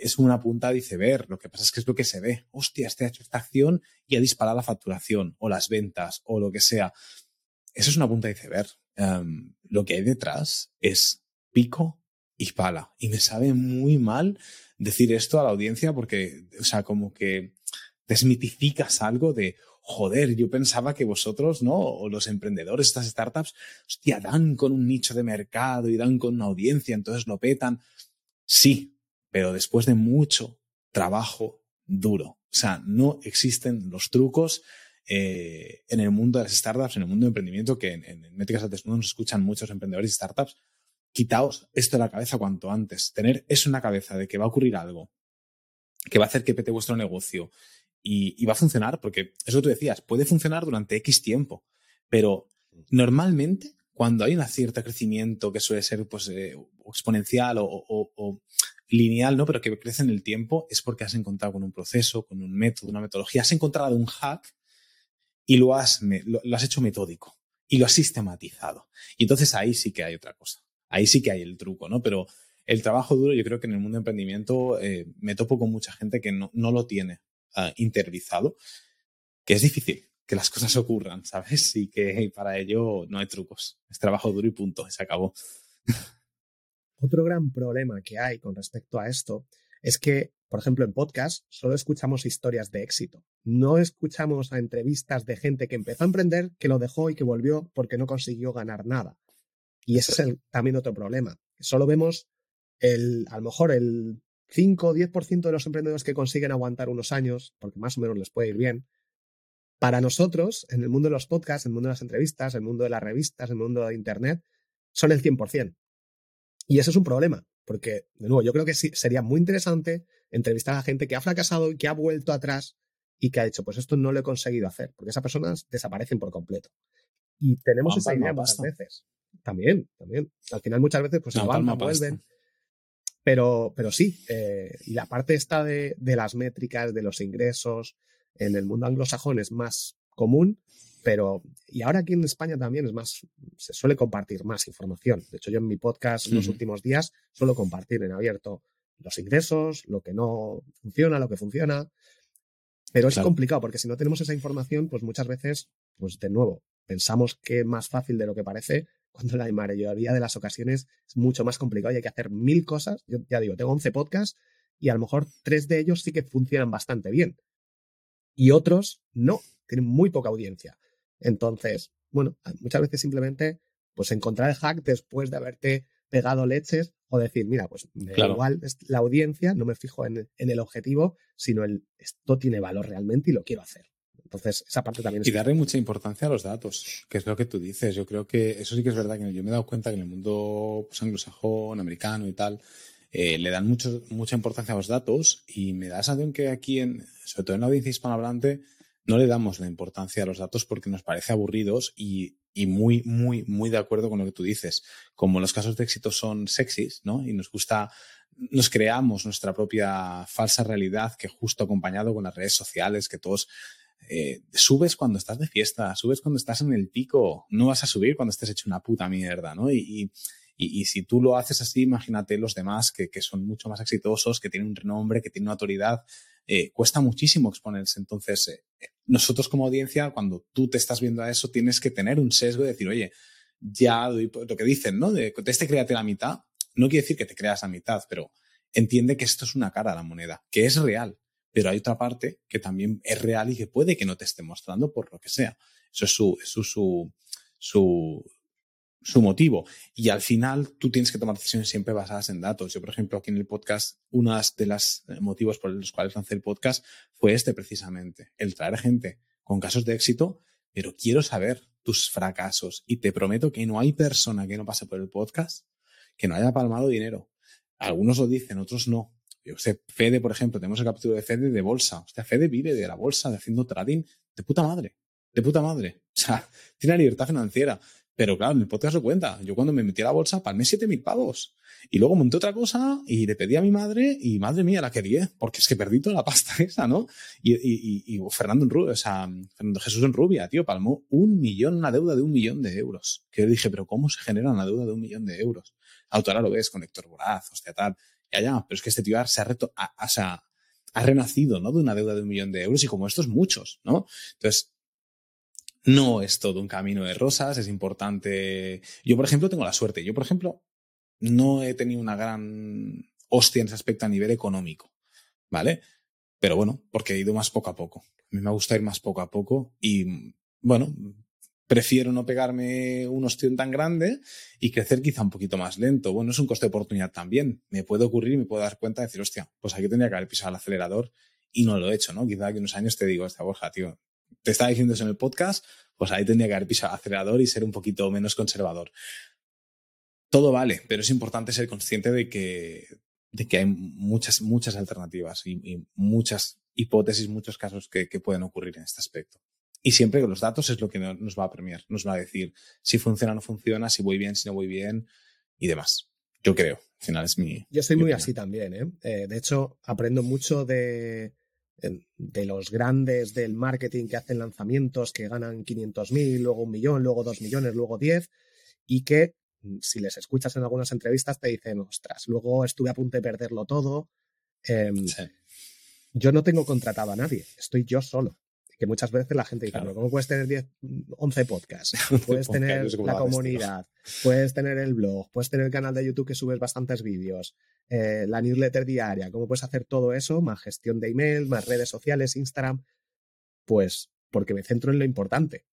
es una punta de iceberg. Lo que pasa es que es lo que se ve. Hostia, este ha hecho esta acción y ha disparado la facturación o las ventas o lo que sea. Eso es una punta de iceberg. Um, lo que hay detrás es pico y pala. Y me sabe muy mal decir esto a la audiencia porque, o sea, como que desmitificas algo de, joder, yo pensaba que vosotros, ¿no? O los emprendedores, estas startups, hostia, dan con un nicho de mercado y dan con una audiencia, entonces lo petan. Sí, pero después de mucho trabajo duro. O sea, no existen los trucos eh, en el mundo de las startups, en el mundo de emprendimiento, que en, en Métricas al Desnudo nos escuchan muchos emprendedores y startups. Quitaos esto de la cabeza cuanto antes. Tener eso en la cabeza de que va a ocurrir algo, que va a hacer que pete vuestro negocio, y, va a funcionar, porque eso tú decías, puede funcionar durante X tiempo, pero normalmente cuando hay un cierto crecimiento que suele ser pues, eh, exponencial o, lineal, ¿no? pero que crece en el tiempo, es porque has encontrado con un proceso, con un método, una metodología, has encontrado un hack y lo has, lo, has hecho metódico y lo has sistematizado. Y entonces ahí sí que hay otra cosa. Ahí sí que hay el truco, ¿no? Pero el trabajo duro, yo creo que en el mundo de emprendimiento eh, me topo con mucha gente que no, no lo tiene uh, que es difícil que las cosas ocurran, ¿sabes? Y que para ello no hay trucos. Es trabajo duro y punto, se acabó. Otro gran problema que hay con respecto a esto es que, por ejemplo, en podcast solo escuchamos historias de éxito. No escuchamos a entrevistas de gente que empezó a emprender, que lo dejó y que volvió porque no consiguió ganar nada. Y ese es también otro problema. Solo vemos el, a lo mejor el 5 o 10% de los emprendedores que consiguen aguantar unos años, porque más o menos les puede ir bien, para nosotros, en el mundo de los podcasts, en el mundo de las entrevistas, en el mundo de las revistas, en el mundo de Internet, son el 100%. Y eso es un problema, porque, de nuevo, yo creo que sí, sería muy interesante entrevistar a gente que ha fracasado y que ha vuelto atrás y que ha dicho, pues esto no lo he conseguido hacer, porque esas personas desaparecen por completo. Y tenemos esa idea muchas veces. También, también. Al final muchas veces pues no, vuelven. Pero, pero sí, eh, y la parte esta de, de, las métricas, de los ingresos, en el mundo anglosajón es más común, pero, y ahora aquí en España también es más, se suele compartir más información. De hecho, yo en mi podcast en los últimos días suelo compartir en abierto los ingresos, lo que no funciona, lo que funciona. Pero es complicado porque si no tenemos esa información, pues muchas veces, pues de nuevo, pensamos que es más fácil de lo que parece cuando la mayoría de las ocasiones es mucho más complicado y hay que hacer mil cosas. Yo ya digo, tengo 11 podcasts y a lo mejor tres de ellos sí que funcionan bastante bien. Y otros no, tienen muy poca audiencia. Entonces, bueno, muchas veces simplemente pues encontrar el hack después de haberte pegado leches o decir, mira, pues igual la audiencia, no me fijo en, en, el objetivo, sino el esto tiene valor realmente y lo quiero hacer. Entonces, esa parte también. Y darle mucha importancia a los datos, que es lo que tú dices. Yo creo que eso sí que es verdad que yo me he dado cuenta que en el mundo pues, anglosajón, americano y tal, eh, le dan mucho, mucha importancia a los datos y me da esa que aquí, en, sobre todo en la audiencia hispanohablante, no le damos la importancia a los datos porque nos parece aburridos y, muy, muy, muy de acuerdo con lo que tú dices. Como los casos de éxito son sexys, ¿no? Y nos gusta, nos creamos nuestra propia falsa realidad que justo acompañado con las redes sociales, que todos eh, subes cuando estás de fiesta, subes cuando estás en el pico, no vas a subir cuando estés hecho una puta mierda, ¿no? Y, Y, si tú lo haces así, imagínate los demás que, son mucho más exitosos, que tienen un renombre, que tienen una autoridad. Eh, cuesta muchísimo exponerse. Entonces, eh, nosotros como audiencia, cuando tú te estás viendo a eso, tienes que tener un sesgo de decir, oye, ya doy lo que dicen, ¿no? De, de este créate la mitad. No quiere decir que te creas la mitad, pero entiende que esto es una cara a la moneda, que es real, pero hay otra parte que también es real y que puede que no te esté mostrando por lo que sea. Eso es su, su, su, su, motivo. Y al final tú tienes que tomar decisiones siempre basadas en datos. Yo, por ejemplo, aquí en el podcast, uno de los eh, motivos por los cuales lancé el podcast fue este precisamente, el traer gente con casos de éxito, pero quiero saber tus fracasos y te prometo que no hay persona que no pase por el podcast que no haya palmado dinero. Algunos lo dicen, otros no. Yo sé, Fede, por ejemplo, tenemos el capítulo de Fede de bolsa. O sea, Fede vive de la bolsa, de haciendo trading de puta madre. De puta madre. O sea, tiene libertad financiera. Pero claro, en el podcast lo cuenta. Yo cuando me metí a la bolsa palmé siete mil pavos. Y luego monté otra cosa y le pedí a mi madre y madre mía la quería, porque es que perdí toda la pasta esa, ¿no? Y, y, y Fernando en Rubia, o sea, Fernando Jesús en Rubia, tío, palmó un millón, una deuda de un millón de euros. Que yo dije, pero ¿cómo se genera una deuda de un millón de euros? Autora lo ves con Héctor Boraz, hostia, tal. Ya, ya, pero es que este tío se ha, reto, ha renacido, ¿no? De una deuda de un millón de euros y como estos muchos, ¿no? Entonces, no es todo un camino de rosas, es importante. Yo, por ejemplo, tengo la suerte. Yo, por ejemplo, no he tenido una gran hostia en ese aspecto a nivel económico, ¿vale? Pero bueno, porque he ido más poco a poco. A mí me gusta ir más poco a poco y, bueno, prefiero no pegarme un ostión tan grande y crecer quizá un poquito más lento. Bueno, es un coste de oportunidad también. Me puede ocurrir y me puedo dar cuenta de decir, hostia, pues aquí tendría que haber pisado el acelerador y no lo he hecho, ¿no? Quizá que unos años te digo, esta Borja, tío, te estaba diciendo eso en el podcast, pues ahí tendría que haber pisado acelerador y ser un poquito menos conservador. Todo vale, pero es importante ser consciente de que, de que hay muchas, muchas alternativas y, muchas hipótesis, muchos casos que, pueden ocurrir en este aspecto. Y siempre que los datos es lo que nos va a premiar, nos va a decir si funciona o no funciona, si voy bien, si no voy bien y demás. Yo creo, al final es mi. Yo soy muy así también, ¿eh? ¿eh? De hecho, aprendo mucho de, de los grandes del marketing que hacen lanzamientos que ganan 500.000, luego un millón, luego dos millones, luego diez, y que mm, si les escuchas en algunas entrevistas te dicen, ostras, luego estuve a punto de perderlo todo. Em, yo no tengo contratado a nadie, estoy yo solo que muchas veces la gente dice, ¿cómo puedes tener 10, 11 podcasts? Puedes tener la comunidad, puedes tener el blog, puedes tener el canal de YouTube que subes bastantes vídeos, eh, la newsletter diaria, ¿cómo puedes hacer todo eso? Más gestión de email, más redes sociales, Instagram. Pues porque me centro en lo importante,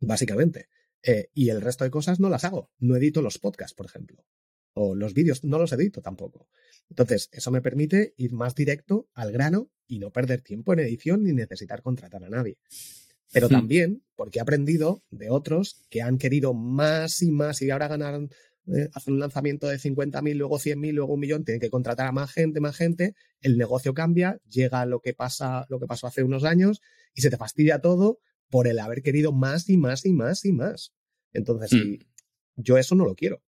básicamente. Eh, y el resto de cosas no las hago. No edito los podcasts, por ejemplo. O los vídeos no los edito tampoco. Entonces, eso me permite ir más directo al grano y no perder tiempo en edición ni necesitar contratar a nadie. Pero hmm. también porque he aprendido de otros que han querido más y más y ahora ganar, eh, hacer un lanzamiento de 50.000, luego 100.000, luego un millón, tienen que contratar a más gente, más gente, el negocio cambia, llega lo que pasa, lo que pasó hace unos años y se te fastidia todo por el haber querido más y más y más y más. Entonces, hmm. yo eso no lo quiero.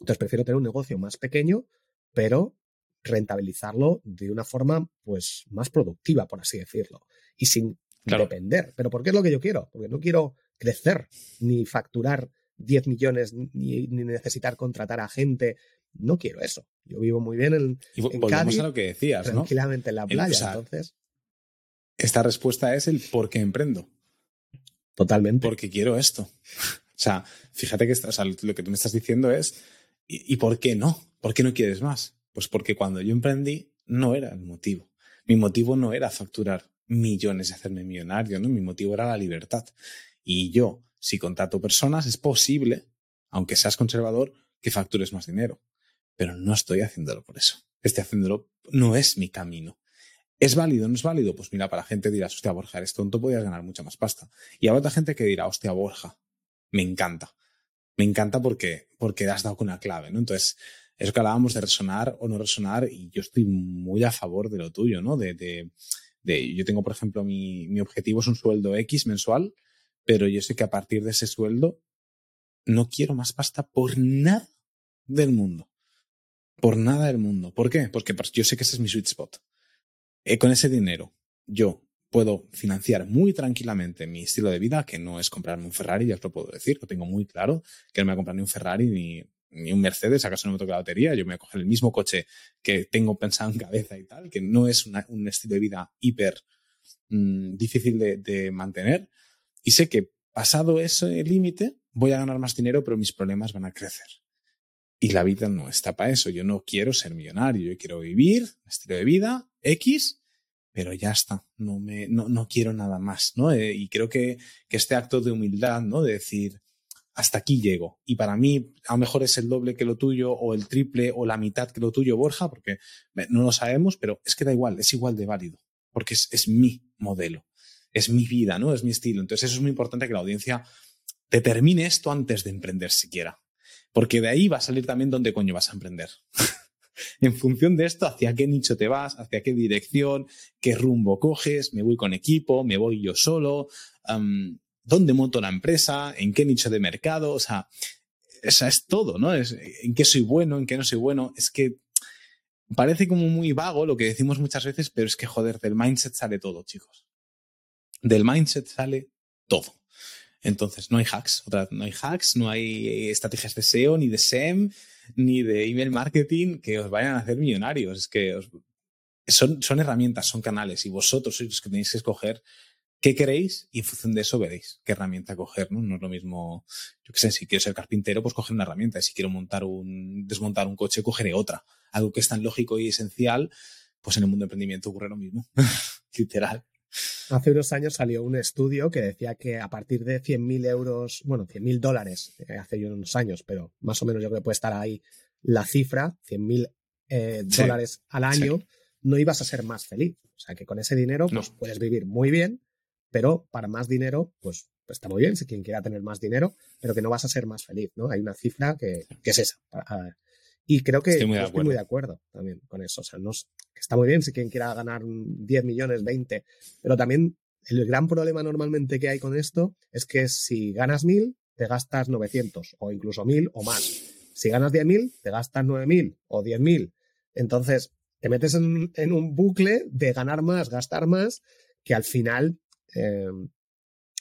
Entonces prefiero tener un negocio más pequeño, pero rentabilizarlo de una forma pues más productiva, por así decirlo, y sin depender. Pero ¿por qué es lo que yo quiero? Porque no quiero crecer ni facturar 10 millones ni, necesitar contratar a gente. No quiero eso. Yo vivo muy bien en, y volvemos a lo que decías, tranquilamente en la playa. entonces, esta respuesta es el por qué emprendo. Totalmente. Porque quiero esto. O sea, fíjate que lo que tú me estás diciendo es ¿y, por qué no? ¿Por qué no quieres más? Pues porque cuando yo emprendí no era el motivo. Mi motivo no era facturar millones y hacerme millonario, ¿no? Mi motivo era la libertad. Y yo, si contrato personas, es posible, aunque seas conservador, que factures más dinero. Pero no estoy haciéndolo por eso. Estoy haciéndolo, no es mi camino. ¿Es válido? ¿No es válido? Pues mira, para gente dirás, hostia, Borja, eres tonto, podías ganar mucha más pasta. Y habrá otra gente que dirá, hostia, Borja, me encanta. Me encanta porque, porque has dado una clave, ¿no? Entonces, eso que hablábamos de resonar o no resonar, y yo estoy muy a favor de lo tuyo, ¿no? De, de, yo tengo, por ejemplo, mi, mi objetivo es un sueldo X mensual, pero yo sé que a partir de ese sueldo no quiero más pasta por nada del mundo. Por nada del mundo. ¿Por qué? Porque yo sé que ese es mi sweet spot. Eh, con ese dinero, yo puedo financiar muy tranquilamente mi estilo de vida, que no es comprarme un Ferrari, ya os lo puedo decir, lo tengo muy claro, que no me voy a comprar ni un Ferrari ni, ni un Mercedes, acaso no me toca la lotería, yo me voy a coger el mismo coche que tengo pensado en cabeza y tal, que no es un estilo de vida hiper mm, difícil de, mantener. Y sé que pasado ese límite voy a ganar más dinero, pero mis problemas van a crecer. Y la vida no está para eso. Yo no quiero ser millonario, yo quiero vivir estilo de vida X, pero ya está. No, me, no, no quiero nada más, ¿no? Eh, y creo que, que este acto de humildad, ¿no? De decir, hasta aquí llego. Y para mí, a lo mejor es el doble que lo tuyo, o el triple, o la mitad que lo tuyo, Borja, porque no lo sabemos, pero es que da igual, es igual de válido, porque es, es mi modelo, es mi vida, ¿no? Es mi estilo. Entonces, eso es muy importante que la audiencia determine esto antes de emprender siquiera. Porque de ahí va a salir también dónde coño vas a emprender. en función de esto, hacia qué nicho te vas, hacia qué dirección, qué rumbo coges, me voy con equipo, me voy yo solo, dónde monto la empresa, en qué nicho de mercado, o sea, esa es todo, ¿no? Es en qué soy bueno, en qué no soy bueno. Es que parece como muy vago lo que decimos muchas veces, pero es que joder, del mindset sale todo, chicos. Del mindset sale todo. Entonces, no hay hacks. No hay hacks, no hay estrategias de SEO, ni de SEM, ni de email marketing que os vayan a hacer millonarios. Es que son, son herramientas, son canales y vosotros sois los que tenéis que escoger qué queréis y en función de eso veréis qué herramienta coger, ¿no? No es lo mismo, yo qué sé, si quiero ser carpintero, pues coger una herramienta. Y si quiero montar un, desmontar un coche, cogeré otra. Algo que es tan lógico y esencial, pues en el mundo de emprendimiento ocurre lo mismo. Literal. Hace unos años salió un estudio que decía que a partir de 100.000 euros, bueno, 100.000 dólares, eh, hace unos años, pero más o menos yo creo que puede estar ahí la cifra, 100.000 eh, dólares al año, no ibas a ser más feliz. O sea que con ese dinero pues, puedes vivir muy bien, pero para más dinero, pues, pues, está muy bien, si quien quiera tener más dinero, pero que no vas a ser más feliz, ¿no? Hay una cifra que, que es esa. Y creo que estoy muy, de acuerdo también con eso. O sea, no, está muy bien si quien quiera ganar 10 millones, 20, pero también el gran problema normalmente que hay con esto es que si ganas 1000, te gastas 900 o incluso 1000 o más. Si ganas 10.000, te gastas 9.000 o 10.000. Entonces, te metes en, en, un bucle de ganar más, gastar más, que al final eh,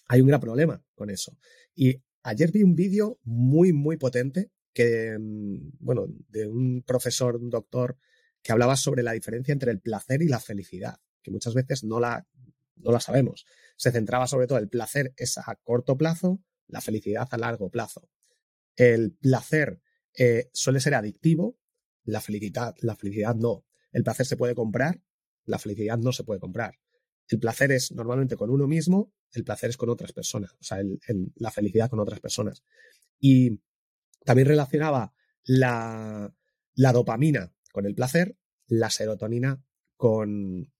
hay un gran problema con eso. Y ayer vi un vídeo muy, muy potente que, mm, bueno, de un profesor, un doctor, que hablaba sobre la diferencia entre el placer y la felicidad, que muchas veces no la, no la sabemos. Se centraba sobre todo el placer es a corto plazo, la felicidad a largo plazo. El placer eh, suele ser adictivo, la felicidad, la felicidad no. El placer se puede comprar, la felicidad no se puede comprar. El placer es normalmente con uno mismo, el placer es con otras personas, o sea, la felicidad con otras personas. Y también relacionaba la, dopamina con el placer, la serotonina con,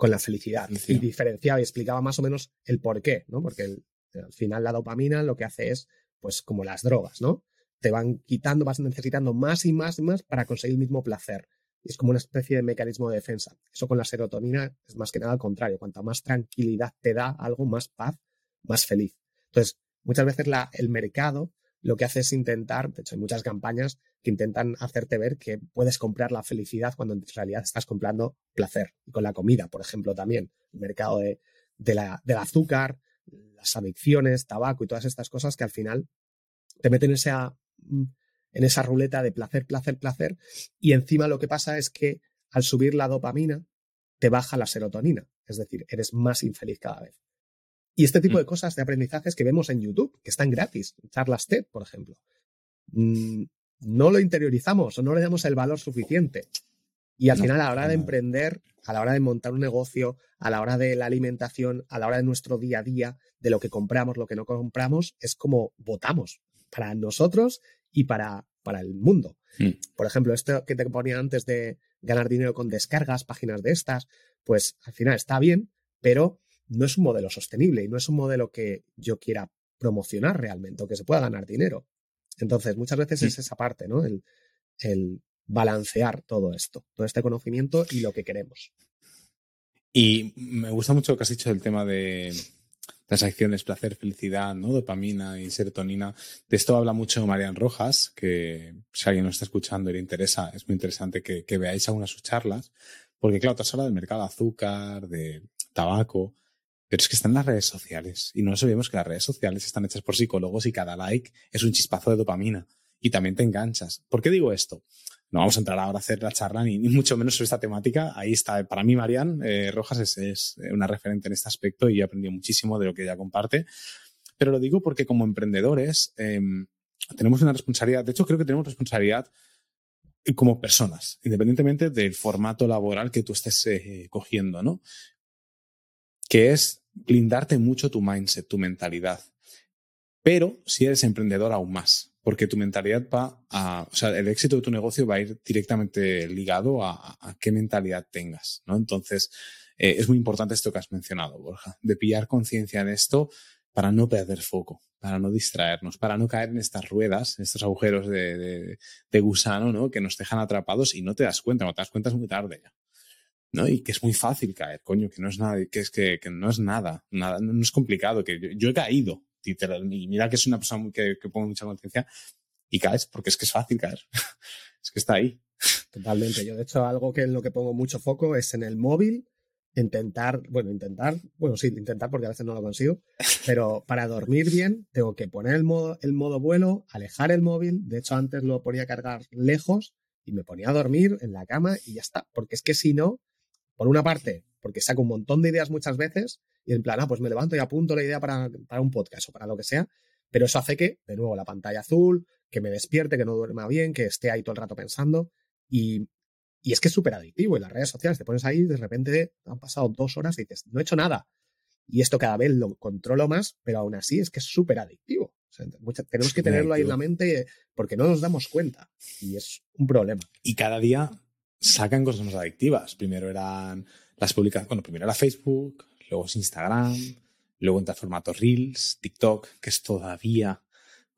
la felicidad. Y diferenciaba y explicaba más o menos el por qué, ¿no? Porque al final la dopamina lo que hace es, pues, como las drogas, ¿no? Te van quitando, vas necesitando más y más y más para conseguir el mismo placer. Es como una especie de mecanismo de defensa. Eso con la serotonina es más que nada al contrario. Cuanta más tranquilidad te da algo, más paz, más feliz. Entonces, muchas veces la, el mercado lo que hace es intentar, de hecho hay muchas campañas que intentan hacerte ver que puedes comprar la felicidad cuando en realidad estás comprando placer. Y con la comida, por ejemplo, también. El mercado de, la, del azúcar, las adicciones, tabaco y todas estas cosas que al final te meten en esa, en esa ruleta de placer, placer, placer. Y encima lo que pasa es que al subir la dopamina, te baja la serotonina. Es decir, eres más infeliz cada vez. Y este tipo mm. de cosas, de aprendizajes que vemos en YouTube, que están gratis, charlas TED, por ejemplo, mm, no lo interiorizamos o no le damos el valor suficiente. Y al final, a la hora de emprender, a la hora de montar un negocio, a la hora de la alimentación, a la hora de nuestro día a día, de lo que compramos, lo que no compramos, es como votamos para nosotros y para, para el mundo. Mm. Por ejemplo, esto que te ponía antes de ganar dinero con descargas, páginas de estas, pues al final está bien, pero no es un modelo sostenible y no es un modelo que yo quiera promocionar realmente o que se pueda ganar dinero. Entonces, muchas veces es esa parte, ¿no? El, el balancear todo esto, todo este conocimiento y lo que queremos. Y me gusta mucho lo que has dicho del tema de las acciones placer, felicidad, ¿no? Dopamina y serotonina. De esto habla mucho Marian Rojas, que si alguien nos está escuchando y le interesa, es muy interesante que, veáis algunas de sus charlas, porque claro, te has del mercado de azúcar, de tabaco, pero es que están las redes sociales y no nos olvidemos que las redes sociales están hechas por psicólogos y cada like es un chispazo de dopamina. y también te enganchas. ¿Por qué digo esto? No vamos a entrar ahora a hacer la charla ni, mucho menos sobre esta temática. Ahí está. Para mí, Marian eh, Rojas es, una referente en este aspecto y he aprendido muchísimo de lo que ella comparte. Pero lo digo porque como emprendedores em, tenemos una responsabilidad. De hecho, creo que tenemos responsabilidad como personas, independientemente del formato laboral que tú estés eh, cogiendo, ¿no? Que es blindarte mucho tu mindset, tu mentalidad. Pero si eres emprendedor, aún más, porque tu mentalidad va a, o sea, el éxito de tu negocio va a ir directamente ligado a, qué mentalidad tengas, ¿no? Entonces, eh, es muy importante esto que has mencionado, Borja, de pillar conciencia en esto para no perder foco, para no distraernos, para no caer en estas ruedas, en estos agujeros de, gusano, ¿no? Que nos dejan atrapados y no te das cuenta, no te das cuenta es muy tarde ya. ¿no? Y que es muy fácil caer, coño, que no es nada, que es que, no es nada, nada, no es complicado, que yo, he caído, y mira que soy una persona que, que pongo mucha conciencia, y caes, porque es que es fácil caer. es que está ahí. Totalmente. Yo, de hecho, algo que en lo que pongo mucho foco es en el móvil intentar, bueno, intentar, bueno, sí, intentar porque a veces no lo consigo, pero para dormir bien tengo que poner el modo, el modo vuelo, alejar el móvil, de hecho antes lo ponía a cargar lejos y me ponía a dormir en la cama y ya está, porque es que si no, por una parte, porque saco un montón de ideas muchas veces y en plan, ah, pues me levanto y apunto la idea para, para un podcast o para lo que sea, pero eso hace que, de nuevo, la pantalla azul, que me despierte, que no duerma bien, que esté ahí todo el rato pensando y y es que es súper adictivo. En las redes sociales te pones ahí, de repente han pasado dos horas y dices, no he hecho nada. Y esto cada vez lo controlo más, pero aún así es que es súper adictivo. tenemos que tenerlo ahí en la mente porque no nos damos cuenta. Y es un problema. Y cada día sacan cosas más adictivas. Primero eran las publicaciones, bueno, primero era Facebook, luego es Instagram, luego entra formato Reels, TikTok, que es todavía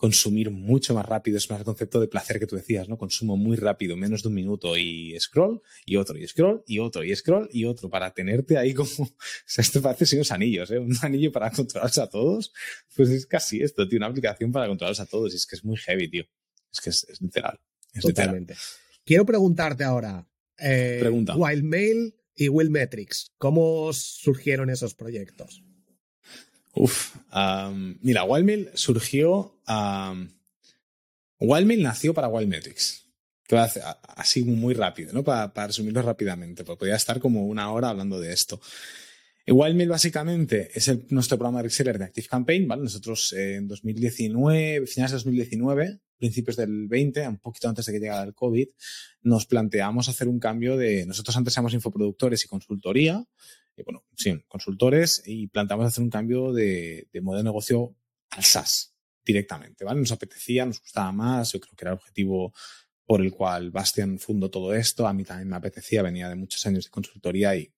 consumir mucho más rápido, es más el concepto de placer que tú decías, ¿no? Consumo muy rápido, menos de un minuto y scroll, y otro, y scroll, y otro, y scroll, y otro, para tenerte ahí como, o sea, esto parece sin unos anillos, ¿eh? Un anillo para controlarlos a todos, pues es casi esto, tío, una aplicación para controlarlos a todos, y es que es muy heavy, tío. Es que es, literal. Totalmente. Quiero preguntarte ahora, eh, Pregunta. Wildmail y Willmetrics, ¿cómo surgieron esos proyectos? Uf, mira, Wildmail surgió. Wildmail nació para Wildmetrics. Así muy rápido, ¿no? Para, resumirlo rápidamente, porque podría estar como una hora hablando de esto. Wildmail básicamente es nuestro programa de reseller de Active Campaign, ¿vale? Nosotros en 2019, finales de 2019, principios del 20, un poquito antes de que llegara el COVID, nos planteamos hacer un cambio de, nosotros antes éramos infoproductores y consultoría, bueno, sí, consultores y planteamos hacer un cambio de, modelo de negocio al SaaS directamente, ¿vale? Nos apetecía, nos gustaba más, yo creo que era el objetivo por el cual Bastian fundó todo esto, a mí también me apetecía, venía de muchos años de consultoría y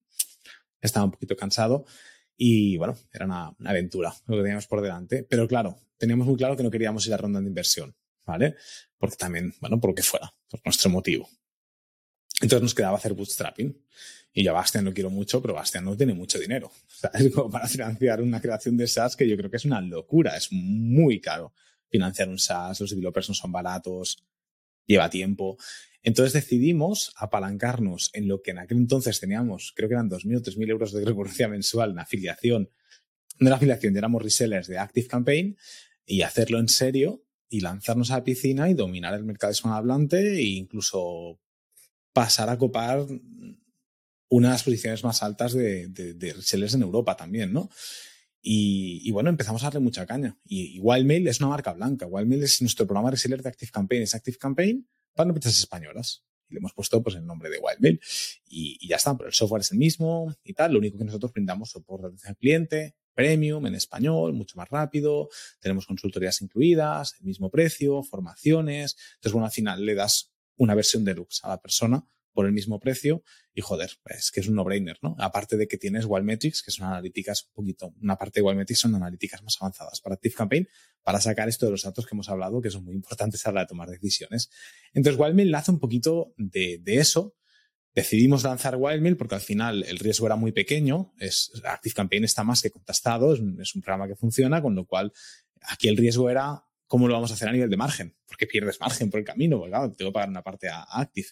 estaba un poquito cansado y bueno, era una, aventura lo que teníamos por delante, pero claro, teníamos muy claro que no queríamos ir a ronda de inversión, ¿vale? Porque también, bueno, por lo que fuera, por nuestro motivo. Entonces nos quedaba hacer bootstrapping. Y yo Bastian lo quiero mucho, pero Bastian no tiene mucho dinero. O sea, es como para financiar una creación de SaaS que yo creo que es una locura. Es muy caro financiar un SaaS. Los developers no son baratos. Lleva tiempo. Entonces decidimos apalancarnos en lo que en aquel entonces teníamos, creo que eran 2.000 o 3.000 euros de recurrencia mensual en afiliación. No era afiliación, éramos resellers de Active Campaign y hacerlo en serio y lanzarnos a la piscina y dominar el mercado hispanohablante e incluso pasar a copar una de las posiciones más altas de, de, resellers en Europa también, ¿no? Y, bueno, empezamos a darle mucha caña. Y, Wildmail es una marca blanca. Wildmail es nuestro programa de reseller de Active Campaign. Es Active Campaign para empresas españolas. Y le hemos puesto pues el nombre de Wildmail. Y, y ya está, pero el software es el mismo y tal. Lo único que nosotros brindamos soporte de al cliente, premium en español, mucho más rápido. Tenemos consultorías incluidas, el mismo precio, formaciones. Entonces, bueno, al final le das una versión deluxe a la persona por el mismo precio y joder, es que es un no-brainer, ¿no? Aparte de que tienes Wildmetrics, que son analíticas un poquito, una parte de Wildmetrics son analíticas más avanzadas para Active Campaign, para sacar esto de los datos que hemos hablado, que son muy importantes a la hora de tomar decisiones. Entonces, Wildmail nace un poquito de eso. Decidimos lanzar Wildmail porque al final el riesgo era muy pequeño. Es, Active Campaign está más que contestado, es un, programa que funciona, con lo cual aquí el riesgo era cómo lo vamos a hacer a nivel de margen, porque pierdes margen por el camino, porque claro, tengo que pagar una parte a, Active.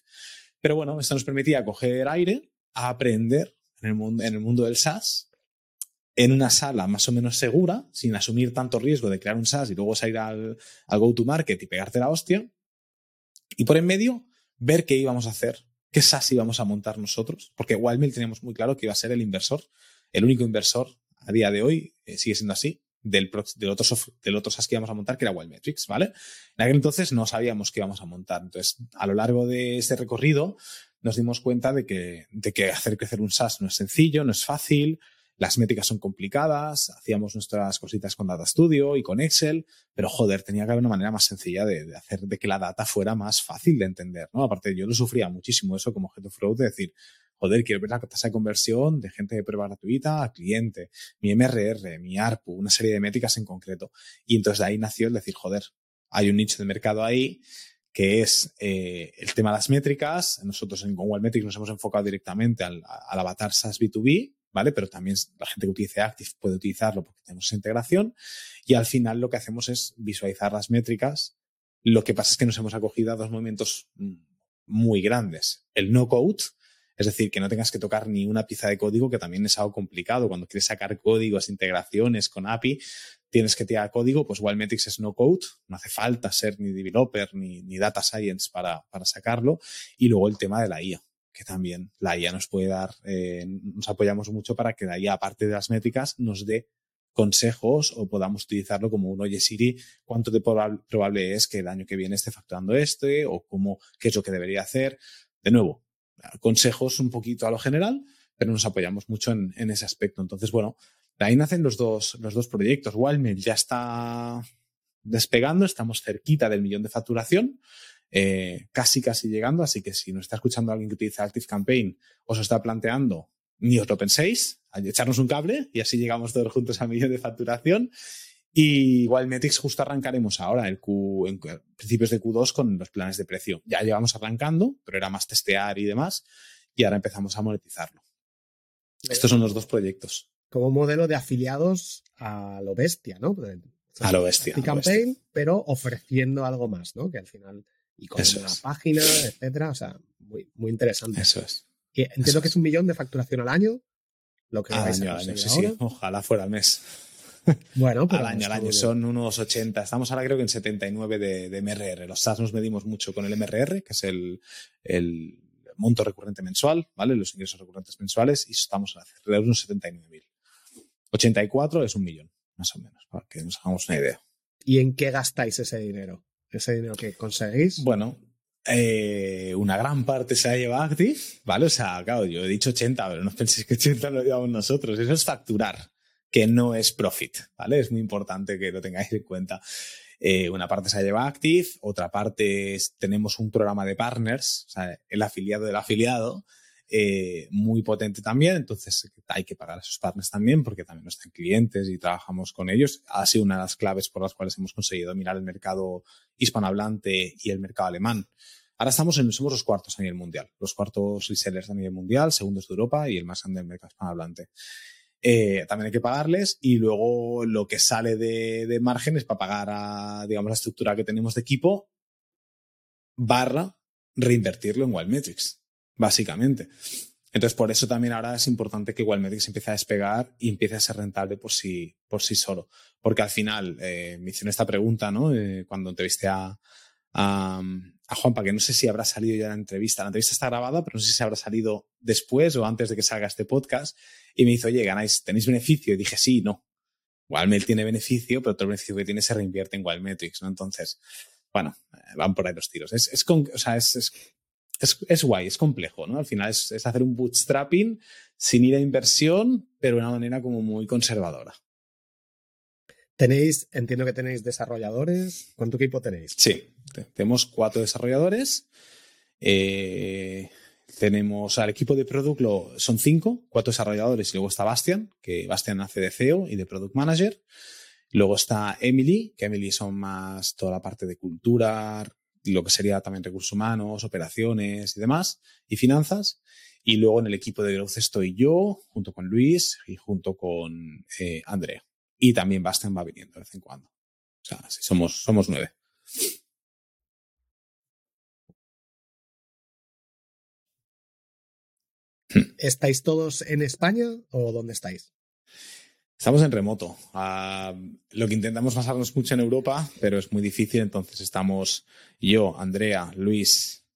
Pero bueno, esto nos permitía coger aire, aprender en el, mundo, en el mundo del SaaS, en una sala más o menos segura, sin asumir tanto riesgo de crear un SaaS y luego salir al, al go-to-market y pegarte la hostia, Y por en medio, ver qué íbamos a hacer, qué SaaS íbamos a montar nosotros, porque Wildmail teníamos muy claro que iba a ser el inversor, el único inversor a día de hoy, eh, sigue siendo así, del, del, otro del otro SaaS que íbamos a montar, que era Wildmetrics, ¿vale? En aquel entonces no sabíamos qué íbamos a montar. Entonces, a lo largo de este recorrido, nos dimos cuenta de que, de que hacer crecer un SaaS no es sencillo, no es fácil, las métricas son complicadas, hacíamos nuestras cositas con Data Studio y con Excel, pero joder, tenía que haber una manera más sencilla de, hacer de que la data fuera más fácil de entender, ¿no? Aparte, yo lo sufría muchísimo eso como of Flow, de decir, joder, quiero ver la tasa de conversión de gente de prueba gratuita a cliente, mi MRR, mi ARPU, una serie de métricas en concreto. Y entonces de ahí nació el decir, joder, hay un nicho de mercado ahí que es eh, el tema de las métricas. Nosotros en Metrics nos hemos enfocado directamente al, al avatar SaaS B2B, ¿vale? Pero también la gente que utilice Active puede utilizarlo porque tenemos esa integración. Y al final lo que hacemos es visualizar las métricas. Lo que pasa es que nos hemos acogido a dos momentos mm, muy grandes. El no code, es decir, que no tengas que tocar ni una pieza de código, que también es algo complicado. Cuando quieres sacar códigos, integraciones con API, tienes que tirar código, pues Wildmetrics es no code, no hace falta ser ni developer ni, ni data science para, para sacarlo. Y luego el tema de la IA que también la IA nos puede dar, eh, nos apoyamos mucho para que la IA, aparte de las métricas, nos dé consejos o podamos utilizarlo como un oye Siri, cuánto de probable es que el año que viene esté facturando este o cómo, qué es lo que debería hacer. De nuevo, consejos un poquito a lo general, pero nos apoyamos mucho en, ese aspecto. Entonces, bueno, de ahí nacen los dos, los dos proyectos. Wildmail ya está despegando, estamos cerquita del millón de facturación. Eh, casi, casi llegando. Así que si nos está escuchando alguien que utiliza Active Campaign, os está planteando, ni os lo penséis, echarnos un cable y así llegamos todos juntos a millón de facturación. Y igual Metrix justo arrancaremos ahora el Q, en principios de Q2 con los planes de precio. Ya llevamos arrancando, pero era más testear y demás. Y ahora empezamos a monetizarlo. Estos son los dos proyectos. Como modelo de afiliados a lo bestia, ¿no? A lo bestia. Campaign, pero ofreciendo algo más, ¿no? Que al final y con Eso una página, etcétera. O sea, muy, muy interesante. Eso es. Y entiendo que es un millón de facturación al año. Lo que al año, al año, sí, sí. Ojalá fuera al mes. Bueno, pero al año, al año son unos 80. Estamos ahora creo que en 79 de, de MRR. Los SaaS nos medimos mucho con el MRR, que es el, el monto recurrente mensual, ¿vale? Los ingresos recurrentes mensuales y estamos alrededor de unos 79.000. 84 es un millón, más o menos, para que nos hagamos una idea. ¿Y en qué gastáis ese dinero? Ese dinero que conseguís? Bueno, eh, una gran parte se ha llevado Active, ¿vale? O sea, claro, yo he dicho 80, pero no penséis que 80 lo llevamos nosotros. Eso es facturar, que no es profit, ¿vale? Es muy importante que lo tengáis en cuenta. Eh, una parte se lleva Active, otra parte tenemos un programa de partners, o sea, el afiliado del afiliado, eh, muy potente también. Entonces hay que pagar a esos partners también porque también nos están clientes y trabajamos con ellos. Ha sido una de las claves por las cuales hemos conseguido mirar el mercado hispanohablante y el mercado alemán. Ahora estamos en, somos los cuartos a nivel mundial, los cuartos resellers a nivel mundial, segundos de Europa y el más grande del mercado hispanohablante. Eh, también hay que pagarles y luego lo que sale de, de margen es para pagar a, digamos, la estructura que tenemos de equipo barra reinvertirlo en Wildmetrics básicamente. Entonces, por eso también ahora es importante que Wildmetrics empiece a despegar y empiece a ser rentable por sí, por sí solo. Porque al final, eh, me hicieron esta pregunta, ¿no? Eh, cuando entrevisté a, a, a Juanpa, que no sé si habrá salido ya la entrevista. La entrevista está grabada, pero no sé si habrá salido después o antes de que salga este podcast. Y me dice, oye, ganáis, ¿tenéis beneficio? Y dije, sí, no. Wildmail tiene beneficio, pero otro beneficio que tiene se reinvierte en Wildmetrics, ¿no? Entonces, bueno, eh, van por ahí los tiros. Es, es, con, o sea, es, es es, es, guay, es complejo, ¿no? Al final es, es, hacer un bootstrapping sin ir a inversión, pero de una manera como muy conservadora. Tenéis, entiendo que tenéis desarrolladores. ¿Cuánto equipo tenéis? Sí, tenemos cuatro desarrolladores. Eh, tenemos al equipo de product, lo, son cinco, cuatro desarrolladores y luego está Bastian, que Bastian hace de CEO y de product manager. Luego está Emily, que Emily son más toda la parte de cultura, lo que sería también recursos humanos, operaciones y demás, y finanzas. Y luego en el equipo de growth estoy yo, junto con Luis y junto con eh, Andrea. Y también Bastian va viniendo de vez en cuando. O sea, somos, somos nueve. ¿Estáis todos en España o dónde estáis? Estamos en remoto. Ah, lo que intentamos basarnos mucho en Europa, pero es muy difícil. Entonces estamos yo, Andrea, Luis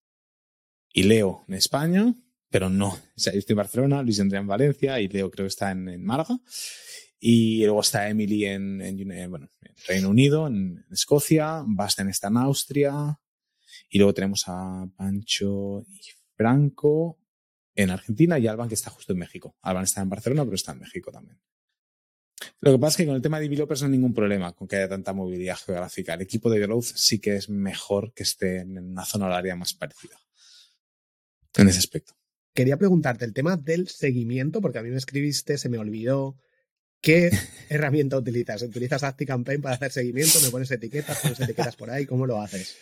y Leo en España, pero no. O sea, yo estoy en Barcelona, Luis y Andrea en Valencia y Leo creo que está en, Málaga. Y luego está Emily en, bueno, en Reino Unido, en, Escocia, Basten está en Austria. Y luego tenemos a Pancho y Franco en Argentina y Alban que está justo en México. Alban está en Barcelona, pero está en México también. Lo que pasa es que con el tema de developers no hay ningún problema con que haya tanta movilidad geográfica. El equipo de growth sí que es mejor que esté en una zona horaria más parecida. En ese aspecto. Quería preguntarte el tema del seguimiento, porque a mí me escribiste, se me olvidó. ¿Qué herramienta utilizas? ¿Utilizas ActiveCampaign para hacer seguimiento? ¿Me pones etiquetas? ¿Pones etiquetas por ahí? ¿Cómo lo haces?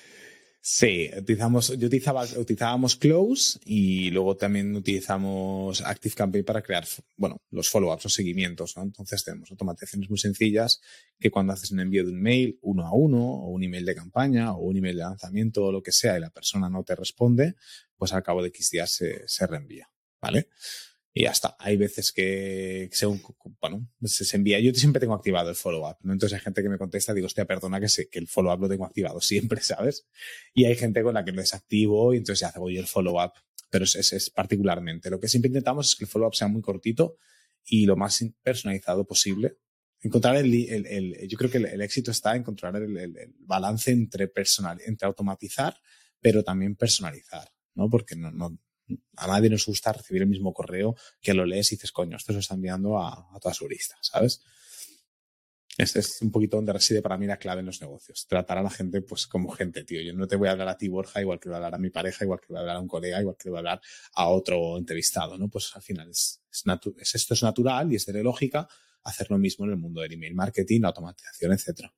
Sí, utilizamos, yo utilizaba, utilizábamos Close y luego también utilizamos ActiveCampaign para crear, bueno, los follow-ups, los seguimientos, ¿no? Entonces tenemos automatizaciones muy sencillas que cuando haces un envío de un mail uno a uno o un email de campaña o un email de lanzamiento o lo que sea y la persona no te responde, pues al cabo de X días se, se reenvía, ¿vale? Y ya está. Hay veces que, según, bueno, se, envía. Yo siempre tengo activado el follow-up, ¿no? Entonces hay gente que me contesta, digo, hostia, perdona que, sé, que el follow-up lo tengo activado siempre, ¿sabes? Y hay gente con la que lo desactivo y entonces hago yo el follow-up. Pero es, es, particularmente. Lo que siempre intentamos es que el follow-up sea muy cortito y lo más personalizado posible. Encontrar el, yo creo que el, éxito está en encontrar el, balance entre personal, entre automatizar, pero también personalizar, ¿no? Porque no, a nadie nos gusta recibir el mismo correo que lo lees y dices, coño, esto se está enviando a, a toda su lista, ¿sabes? Este es un poquito donde reside para mí la clave en los negocios. Tratar a la gente pues como gente, tío. Yo no te voy a hablar a ti, Borja, igual que voy a hablar a mi pareja, igual que voy a hablar a un colega, igual que voy a hablar a otro entrevistado, ¿no? Pues al final es, es, esto es natural y es de lógica hacer lo mismo en el mundo del email marketing, la automatización, etcétera.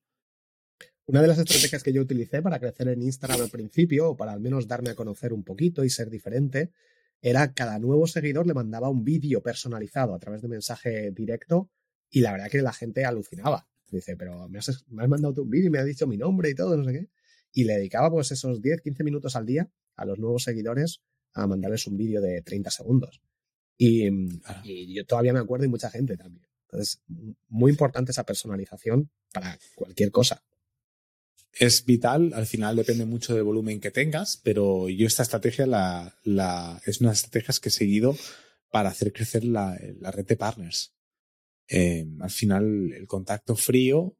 Una de las estrategias que yo utilicé para crecer en Instagram al principio, o para al menos darme a conocer un poquito y ser diferente, era cada nuevo seguidor le mandaba un vídeo personalizado a través de mensaje directo y la verdad que la gente alucinaba. Dice, pero me has, mandado un vídeo y me has dicho mi nombre y todo, no sé qué. Y le dedicaba pues esos 10, 15 minutos al día a los nuevos seguidores a mandarles un vídeo de 30 segundos. Y, y, yo todavía me acuerdo y mucha gente también. Entonces, muy importante esa personalización para cualquier cosa es vital, al final depende mucho del volumen que tengas, pero yo esta estrategia la, la, es una de las estrategias que he seguido para hacer crecer la, la red de partners. Eh, al final, el contacto frío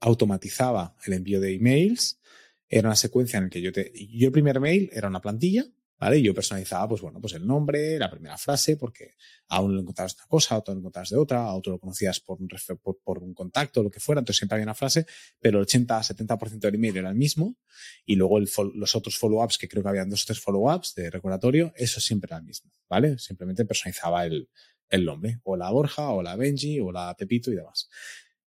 automatizaba el envío de emails. Era una secuencia en la que yo te. Yo el primer mail era una plantilla ¿vale? Yo personalizaba, pues bueno, pues el nombre, la primera frase, porque a uno lo encontrabas una cosa, a otro lo encontrabas de otra, a otro lo conocías por un, por, por un contacto, lo que fuera, entonces siempre había una frase, pero el 80-70% del email era el mismo, y luego los otros follow-ups, que creo que habían dos o tres follow-ups de recordatorio, eso siempre era el mismo, ¿vale? Simplemente personalizaba el, el nombre, o la Borja, o la Benji, o la Pepito y demás.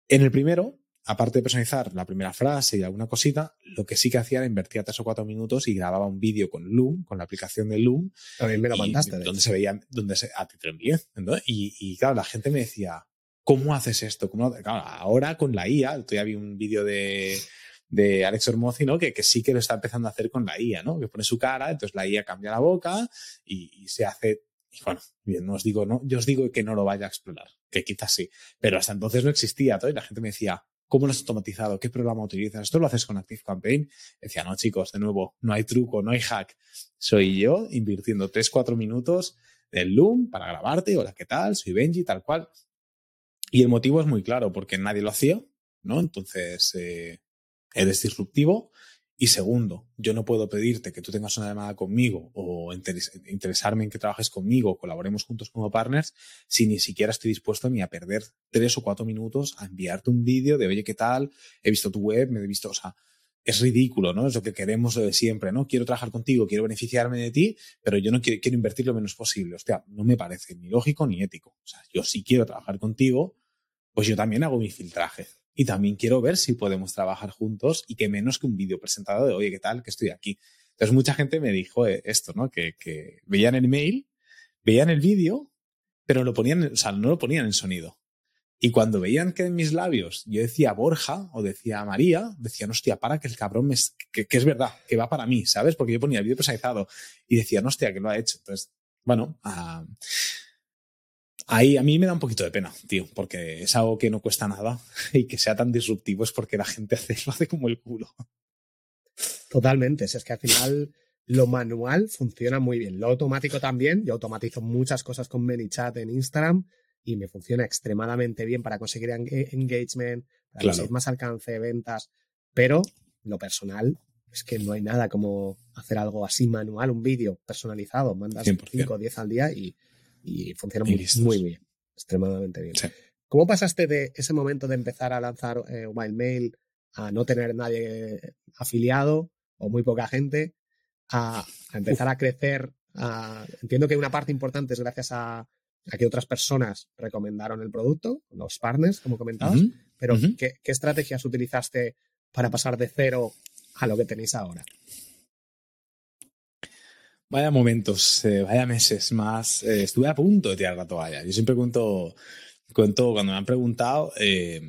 En el primero, aparte de personalizar la primera frase y alguna cosita, lo que sí que hacía era invertir tres o cuatro minutos y grababa un vídeo con Loom, con la aplicación de Loom. También me lo mandaste. Donde se veía, donde se, a ti te lo envié. Y, y, claro, la gente me decía, ¿cómo haces esto? ¿Cómo? Claro, ahora con la IA, todavía vi un vídeo de, de Alex Ormozzi, ¿no? Que, que, sí que lo está empezando a hacer con la IA, ¿no? Que pone su cara, entonces la IA cambia la boca y, y se hace y bueno, bien, no os digo, no, yo os digo que no lo vaya a explorar, que quizás sí, pero hasta entonces no existía todo y la gente me decía, ¿Cómo lo has automatizado? ¿Qué programa utilizas? ¿Esto lo haces con ActiveCampaign? Decía, no, chicos, de nuevo, no hay truco, no hay hack. Soy yo invirtiendo 3-4 minutos del Loom para grabarte. Hola, ¿qué tal? Soy Benji, tal cual. Y el motivo es muy claro, porque nadie lo hacía, ¿no? Entonces, eh, eres disruptivo y segundo, yo no puedo pedirte que tú tengas una llamada conmigo o interesarme en que trabajes conmigo, colaboremos juntos como partners, si ni siquiera estoy dispuesto ni a perder tres o cuatro minutos a enviarte un vídeo de, oye, ¿qué tal? He visto tu web, me he visto, o sea, es ridículo, ¿no? Es lo que queremos de siempre, ¿no? Quiero trabajar contigo, quiero beneficiarme de ti, pero yo no quiero, quiero invertir lo menos posible. Hostia, no me parece ni lógico ni ético. O sea, yo sí quiero trabajar contigo, pues yo también hago mi filtraje y también quiero ver si podemos trabajar juntos y que menos que un vídeo presentado de, oye, ¿qué tal? Que estoy aquí. Entonces mucha gente me dijo eh, esto, ¿no? Que, que veían el mail, veían el vídeo, pero lo ponían, o sea, no lo ponían en sonido. Y cuando veían que en mis labios yo decía Borja o decía María, decían, hostia, para que el cabrón me, que, es verdad, que va para mí, ¿sabes? Porque yo ponía el vídeo personalizado y decían, hostia, que lo ha hecho. Entonces, bueno, uh, Ahí a mí me da un poquito de pena, tío, porque es algo que no cuesta nada y que sea tan disruptivo es porque la gente hace, lo hace como el culo. Totalmente, es que al final lo manual funciona muy bien. Lo automático también. Yo automatizo muchas cosas con ManyChat en Instagram y me funciona extremadamente bien para conseguir engagement, para conseguir más alcance de ventas. Pero lo personal es que no hay nada como hacer algo así manual, un vídeo personalizado. Mandas 5 o 10 al día y, funciona muy, muy, bien. Extremadamente bien. ¿Cómo pasaste de ese momento de empezar a lanzar eh, Wildmail a no tener nadie afiliado o muy poca gente a, empezar a crecer? entiendo que una parte importante es gracias a, que otras personas recomendaron el producto, los partners, como comentabas, pero ¿qué, estrategias utilizaste para pasar de cero a lo que tenéis ahora? Vaya momentos, eh, vaya meses más. Eh, estuve a punto de tirar la toalla. Yo siempre cuento, cuento cuando me han preguntado, eh,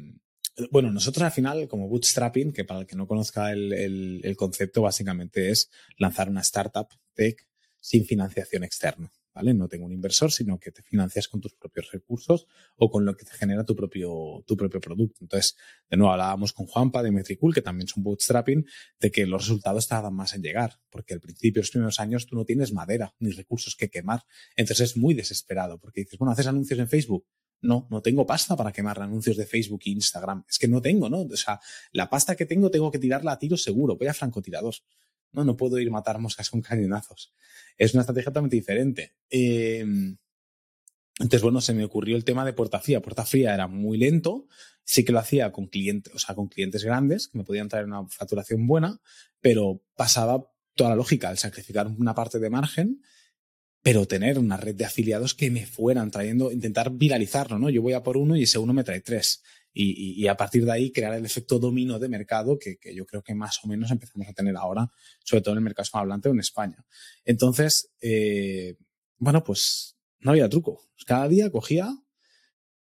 bueno, nosotros al final, como bootstrapping, que para el que no conozca el, el, concepto, básicamente es lanzar una startup tech sin financiación externa. ¿Vale? No tengo un inversor, sino que te financias con tus propios recursos o con lo que te genera tu propio, tu propio producto. Entonces, de nuevo, hablábamos con Juanpa de Metricool, que también es un bootstrapping, de que los resultados tardan más en llegar, porque al principio, los primeros años, tú no tienes madera ni recursos que quemar. Entonces es muy desesperado, porque dices, bueno, haces anuncios en Facebook, no, no tengo pasta para quemar anuncios de Facebook e Instagram. Es que no tengo, ¿no? O sea, la pasta que tengo tengo que tirarla a tiro seguro. Voy a francotirados. No, no puedo ir a matar moscas con cañonazos. Es una estrategia totalmente diferente. Em, entonces, bueno, se me ocurrió el tema de puerta fría. Puerta fría era muy lento. Sí que lo hacía con clientes, o sea, con clientes grandes que me podían traer una facturación buena, pero pasaba toda la lógica al sacrificar una parte de margen pero tener una red de afiliados que me fueran trayendo, intentar viralizarlo, ¿no? Yo voy a por uno y ese uno me trae tres. Y, a partir de ahí crear el efecto domino de mercado que, yo creo que más o menos empezamos a tener ahora, sobre todo en el mercado hispanohablante o en España. Entonces, eh, bueno, pues no había truco. Cada día cogía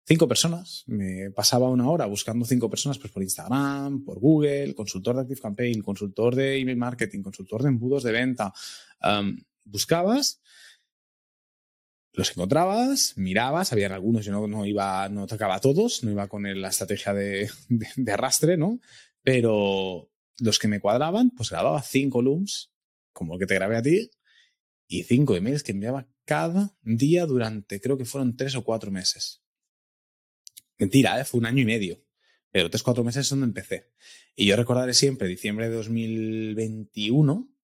cinco personas, me pasaba una hora buscando cinco personas pues por Instagram, por Google, consultor de Active Campaign, consultor de email marketing, consultor de embudos de venta. buscabas los encontrabas, mirabas, habían algunos, yo no, no iba, no tocaba a todos, no iba con la estrategia de, de, arrastre, ¿no? Pero los que me cuadraban, pues grababa cinco looms, como el que te grabé a ti, y cinco emails que enviaba cada día durante, creo que fueron tres o cuatro meses. Mentira, ¿eh? fue un año y medio. Pero tres o cuatro meses es donde empecé. Y yo recordaré siempre, diciembre de 2021,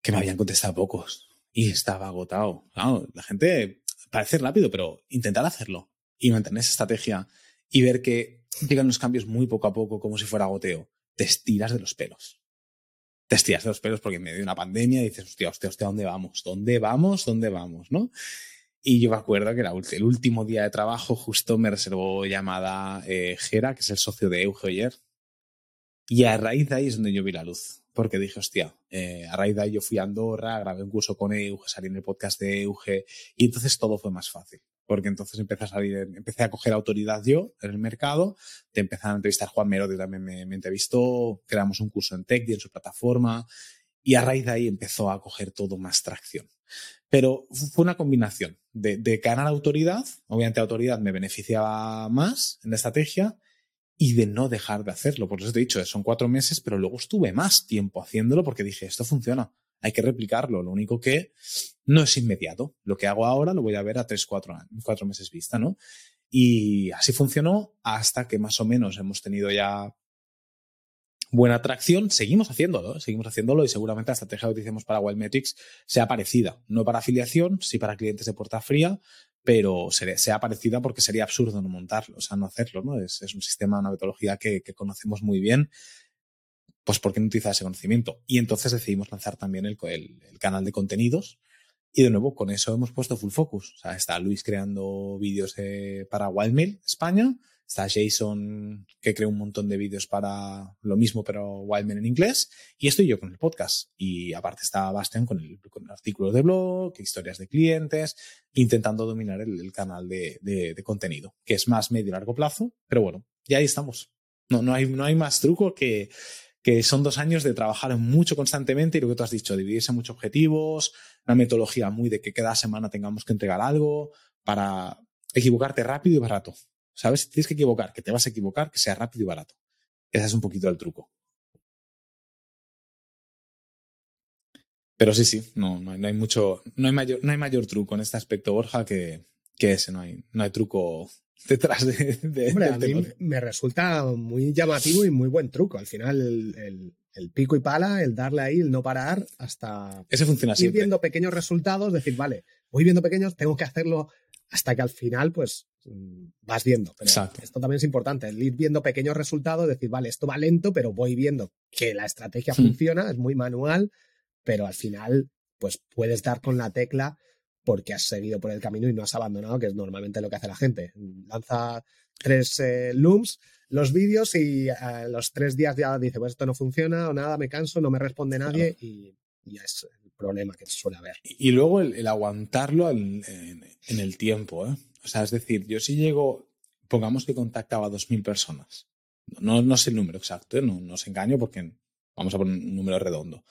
que me habían contestado pocos y estaba agotado. la gente parece rápido, pero intentar hacerlo y mantener esa estrategia y ver que llegan los cambios muy poco a poco, como si fuera goteo, te estiras de los pelos. Te estiras de los pelos porque en medio de una pandemia dices, hostia, hostia, hostia, ¿dónde vamos? ¿Dónde vamos? ¿Dónde vamos? ¿No? Y yo me acuerdo que el último día de trabajo, justo me reservó llamada eh, que es el socio de Euge. Y a raíz de ahí es donde yo vi la luz porque dije, hostia, eh, a raíz de ahí yo fui a Andorra, grabé un curso con Euge, salí en el podcast de Euge y entonces todo fue más fácil. Porque entonces empecé a salir, empecé a coger autoridad yo en el mercado, te empezaron a entrevistar Juan Merodi también me, entrevistó, creamos un curso en Tech y en su plataforma y a raíz de ahí empezó a coger todo más tracción. Pero fue una combinación de, de ganar autoridad, obviamente autoridad me beneficiaba más en la estrategia y de no dejar de hacerlo. Por eso te he dicho, son cuatro meses, pero luego estuve más tiempo haciéndolo porque dije, esto funciona, hay que replicarlo. Lo único que no es inmediato. Lo que hago ahora lo voy a ver a tres, cuatro, cuatro meses vista, ¿no? Y así funcionó hasta que más o menos hemos tenido ya buena atracción. Seguimos haciéndolo, seguimos haciéndolo y seguramente la estrategia que utilicemos para Wildmetrics sea parecida. No para afiliación, sí para clientes de puerta fría, pero sea parecida porque sería absurdo no montarlo, o sea, no hacerlo, ¿no? Es, un sistema, una metodología que, conocemos muy bien, pues ¿por qué no utilizar ese conocimiento? Y entonces decidimos lanzar también el, el, canal de contenidos y de nuevo con eso hemos puesto full focus. O sea, está Luis creando vídeos para Wildmail España, Está Jason, que crea un montón de vídeos para lo mismo, pero Wildman en inglés. Y estoy yo con el podcast. Y aparte está Bastian con, el, con artículos de blog, historias de clientes, intentando dominar el, canal de, contenido, que es más medio largo plazo. Pero bueno, ya ahí estamos. No, no, hay, no hay más truco que, que son dos años de trabajar mucho constantemente y lo que tú has dicho, dividirse en muchos objetivos, una metodología muy de que cada semana tengamos que entregar algo para equivocarte rápido y barato. ¿Sabes? Tienes que equivocar, que te vas a equivocar, que sea rápido y barato. Ese es un poquito el truco. Pero sí, sí, no, no, hay, mucho, no hay mayor, no hay mayor truco en este aspecto, Borja, que, que ese. No hay, no hay truco detrás de, de Hombre, a mí me resulta muy llamativo y muy buen truco. Al final, el, el, el, pico y pala, el darle ahí, el no parar, hasta Ese funciona ir siempre. viendo pequeños resultados, decir, vale, voy viendo pequeños, tengo que hacerlo hasta que al final, pues, mm, vas viendo. Pero Exacto. esto también es importante, el ir viendo pequeños resultados, decir, vale, esto va lento, pero voy viendo que la estrategia funciona, es muy manual, pero al final, pues puedes dar con la tecla porque has seguido por el camino y no has abandonado, que es normalmente lo que hace la gente. Lanza tres eh, looms, los vídeos y a los tres días ya dice, pues esto no funciona o nada, me canso, no me responde nadie y, y ya es problema que suele haber. Y luego el, aguantarlo en, el tiempo. ¿eh? O sea, es decir, yo si llego, pongamos que contactaba a 2.000 personas. No, no sé el número exacto, ¿eh? no, no os engaño porque vamos a poner un número redondo.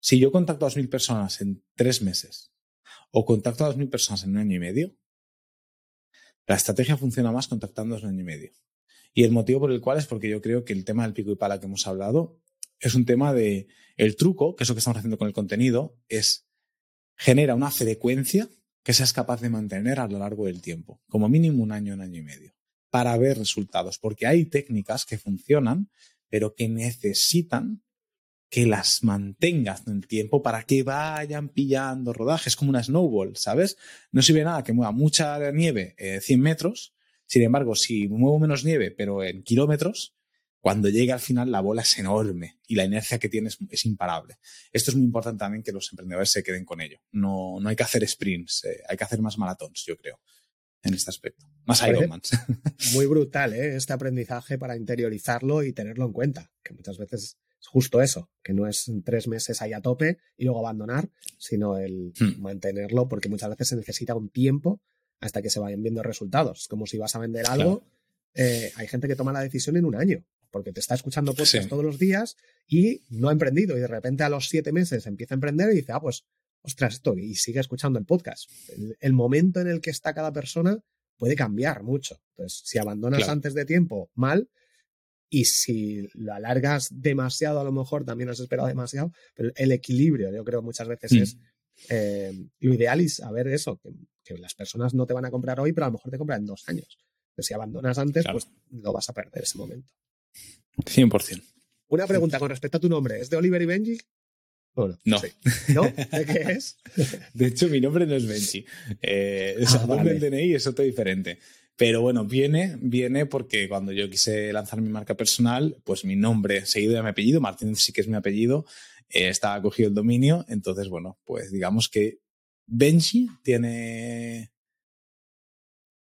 Si yo contacto a 2.000 personas en tres meses o contacto a 2.000 personas en un año y medio, la estrategia funciona más contactando en un año y medio. Y el motivo por el cual es porque yo creo que el tema del pico y pala que hemos hablado es un tema de el truco, que es lo que estamos haciendo con el contenido, es genera una frecuencia que seas capaz de mantener a lo largo del tiempo, como mínimo un año, un año y medio, para ver resultados, porque hay técnicas que funcionan, pero que necesitan que las mantengas en el tiempo para que vayan pillando rodajes como una snowball, ¿sabes? No sirve nada que mueva mucha nieve eh, 100 metros, sin embargo, si muevo menos nieve, pero en kilómetros, cuando llegue al final la bola es enorme y la inercia que tienes es imparable. Esto es muy importante también que los emprendedores se queden con ello. No, no hay que hacer sprints, eh, hay que hacer más maratones, yo creo, en este aspecto. Más Ironmans. Muy brutal, ¿eh? Este aprendizaje para interiorizarlo y tenerlo en cuenta, que muchas veces es justo eso, que no es tres meses ahí a tope y luego abandonar, sino el hmm. mantenerlo, porque muchas veces se necesita un tiempo hasta que se vayan viendo resultados. Como si vas a vender algo, claro. eh, hay gente que toma la decisión en un año, porque te está escuchando podcast sí. todos los días y no ha emprendido, y de repente a los siete meses empieza a emprender y dice, ah, pues, ostras, esto, y sigue escuchando el podcast. El, el momento en el que está cada persona puede cambiar mucho. Entonces, si abandonas claro. antes de tiempo, mal, y si lo alargas demasiado, a lo mejor también has esperado demasiado, pero el equilibrio, yo creo muchas veces mm. es eh, lo ideal y saber eso, que, que, las personas no te van a comprar hoy, pero a lo mejor te compran en dos años. Pero si abandonas antes, claro. pues lo vas a perder ese momento. 100%. Una pregunta con respecto a tu nombre, ¿es de Oliver y Benji? ¿O no? No. Sí. ¿No? ¿De qué es? De hecho, mi nombre no es Benji. Eh, o sea, ah, vale. el DNI es otro diferente. Pero bueno, viene, viene porque cuando yo quise lanzar mi marca personal, pues mi nombre seguido de mi apellido, Martínez sí que es mi apellido, eh, estaba cogido el dominio. Entonces, bueno, pues digamos que Benji tiene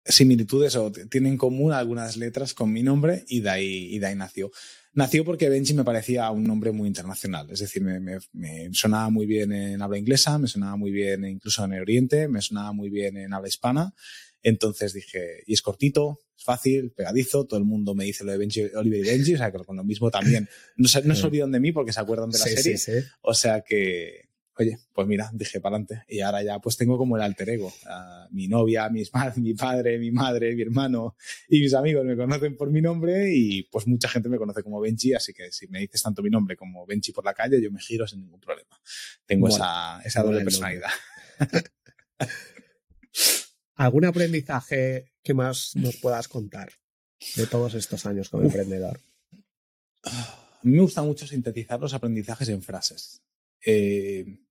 similitudes o tiene en común algunas letras con mi nombre y de ahí, y de ahí nació. Nació porque Benji me parecía un nombre muy internacional, es decir, me, me, me, sonaba muy bien en habla inglesa, me sonaba muy bien incluso en el Oriente, me sonaba muy bien en habla hispana. Entonces dije, y es cortito, es fácil, pegadizo, todo el mundo me dice lo de Benji, Oliver y Benji, o sea que con lo mismo también no se, no se olvidan de mí porque se acuerdan de la sí, serie. Sí, sí. O sea que, oye, pues mira, dije para adelante. Y ahora ya pues tengo como el alter ego. Uh, mi novia, mis, mi padre, mi madre, mi hermano y mis amigos me conocen por mi nombre y pues mucha gente me conoce como Benji, así que si me dices tanto mi nombre como Benji por la calle, yo me giro sin ningún problema. Tengo bueno, esa, esa doble personalidad. ¿Algún aprendizaje que más nos puedas contar de todos estos años como Uf. emprendedor? A mí me gusta mucho sintetizar los aprendizajes en frases. Eh,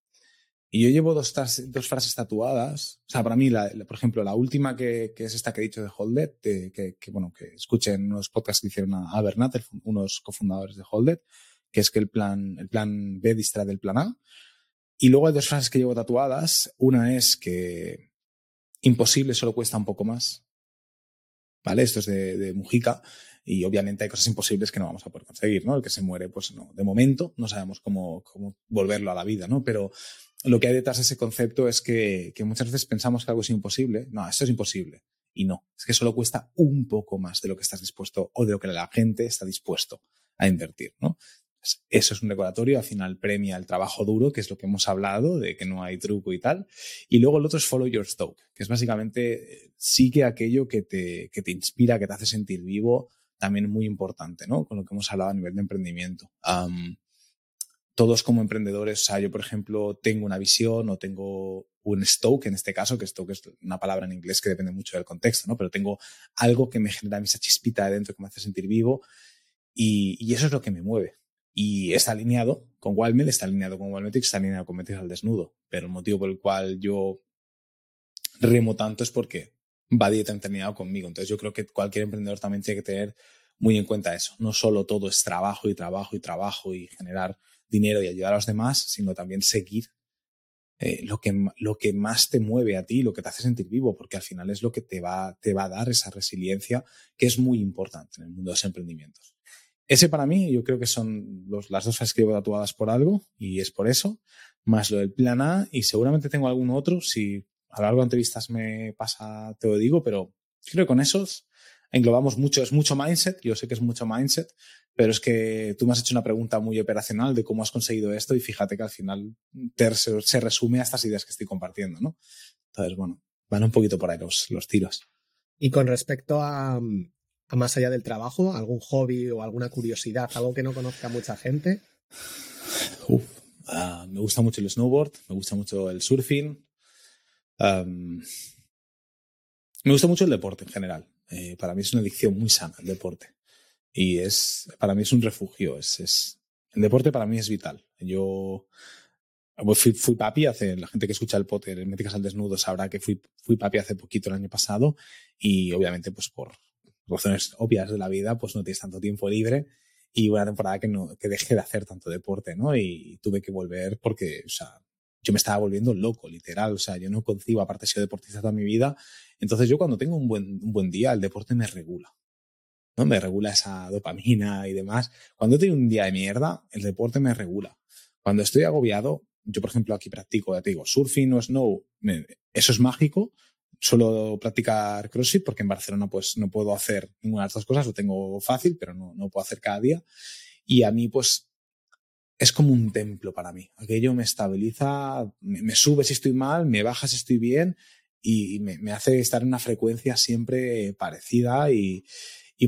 y yo llevo dos, dos, frases tatuadas. O sea, para mí, la, la, por ejemplo, la última que, que, es esta que he dicho de Holded, que, que, que, bueno, que escuchen unos podcasts que hicieron a Albert unos cofundadores de Holded, que es que el plan, el plan B distrae del plan A. Y luego hay dos frases que llevo tatuadas. Una es que imposible solo cuesta un poco más. ¿Vale? Esto es de, de Mujica. Y obviamente hay cosas imposibles que no vamos a poder conseguir, ¿no? El que se muere, pues no. De momento no sabemos cómo, cómo volverlo a la vida, ¿no? Pero lo que hay detrás de ese concepto es que, que, muchas veces pensamos que algo es imposible. No, esto es imposible. Y no, es que solo cuesta un poco más de lo que estás dispuesto o de lo que la gente está dispuesto a invertir, ¿no? Eso es un recordatorio, al final premia el trabajo duro, que es lo que hemos hablado, de que no hay truco y tal. Y luego el otro es Follow Your Stoke, que es básicamente sigue aquello que te, que te inspira, que te hace sentir vivo, también muy importante, ¿no? Con lo que hemos hablado a nivel de emprendimiento. todos como emprendedores, o sea, yo por ejemplo tengo una visión o tengo un stoke en este caso, que stoke es una palabra en inglés que depende mucho del contexto, ¿no? Pero tengo algo que me genera esa chispita de dentro que me hace sentir vivo y, y eso es lo que me mueve. Y está alineado con Wildmail, está alineado con Wildmetrics, está alineado con Metrics al desnudo. Pero el motivo por el cual yo remo tanto es porque va directamente alineado conmigo. Entonces yo creo que cualquier emprendedor también tiene que tener muy en cuenta eso. No solo todo es trabajo y trabajo y trabajo y generar dinero y ayudar a los demás, sino también seguir eh, lo, que, lo que más te mueve a ti, lo que te hace sentir vivo, porque al final es lo que te va, te va a dar esa resiliencia que es muy importante en el mundo de los emprendimientos. Ese para mí, yo creo que son las dos que llevo tatuadas por algo, y es por eso, más lo del plan A, y seguramente tengo algún otro, si a lo largo de entrevistas me pasa, te lo digo, pero creo que con esos englobamos mucho, es mucho mindset, yo sé que es mucho mindset, pero es que tú me has hecho una pregunta muy operacional de cómo has conseguido esto y fíjate que al final te, se, resume a estas ideas que estoy compartiendo, ¿no? Entonces, bueno, van un poquito por ahí los, los tiros. Y con respecto a, más allá del trabajo, algún hobby o alguna curiosidad, algo que no conozca mucha gente? Ah, me gusta mucho el snowboard, me gusta mucho el surfing. Me gusta mucho el deporte en general. Eh, para mí es una adicción muy sana el deporte. Y es, para mí es un refugio. El deporte para mí es vital. Yo fui, fui papi hace, la gente que escucha el potter, el Métricas al Desnudo, sabrá que fui, fui papi hace poquito el año pasado y obviamente pues por, razones obvias de la vida, pues no tienes tanto tiempo libre y una temporada que, no, que dejé de hacer tanto deporte, ¿no? Y tuve que volver porque, o sea, yo me estaba volviendo loco, literal. O sea, yo no concibo, aparte he sido deportista toda mi vida. Entonces yo cuando tengo un buen, un buen día, el deporte me regula. ¿no? Me regula esa dopamina y demás. Cuando tengo un día de mierda, el deporte me regula. Cuando estoy agobiado, yo por ejemplo aquí practico, ya te digo, surfing o snow, eso es mágico, suelo practicar CrossFit porque en Barcelona pues no puedo hacer ninguna de estas cosas, lo tengo fácil, pero no, no puedo hacer cada día. Y a mí pues es como un templo para mí. Aquello me estabiliza, me, sube si estoy mal, me baja si estoy bien y me, hace estar en una frecuencia siempre parecida y,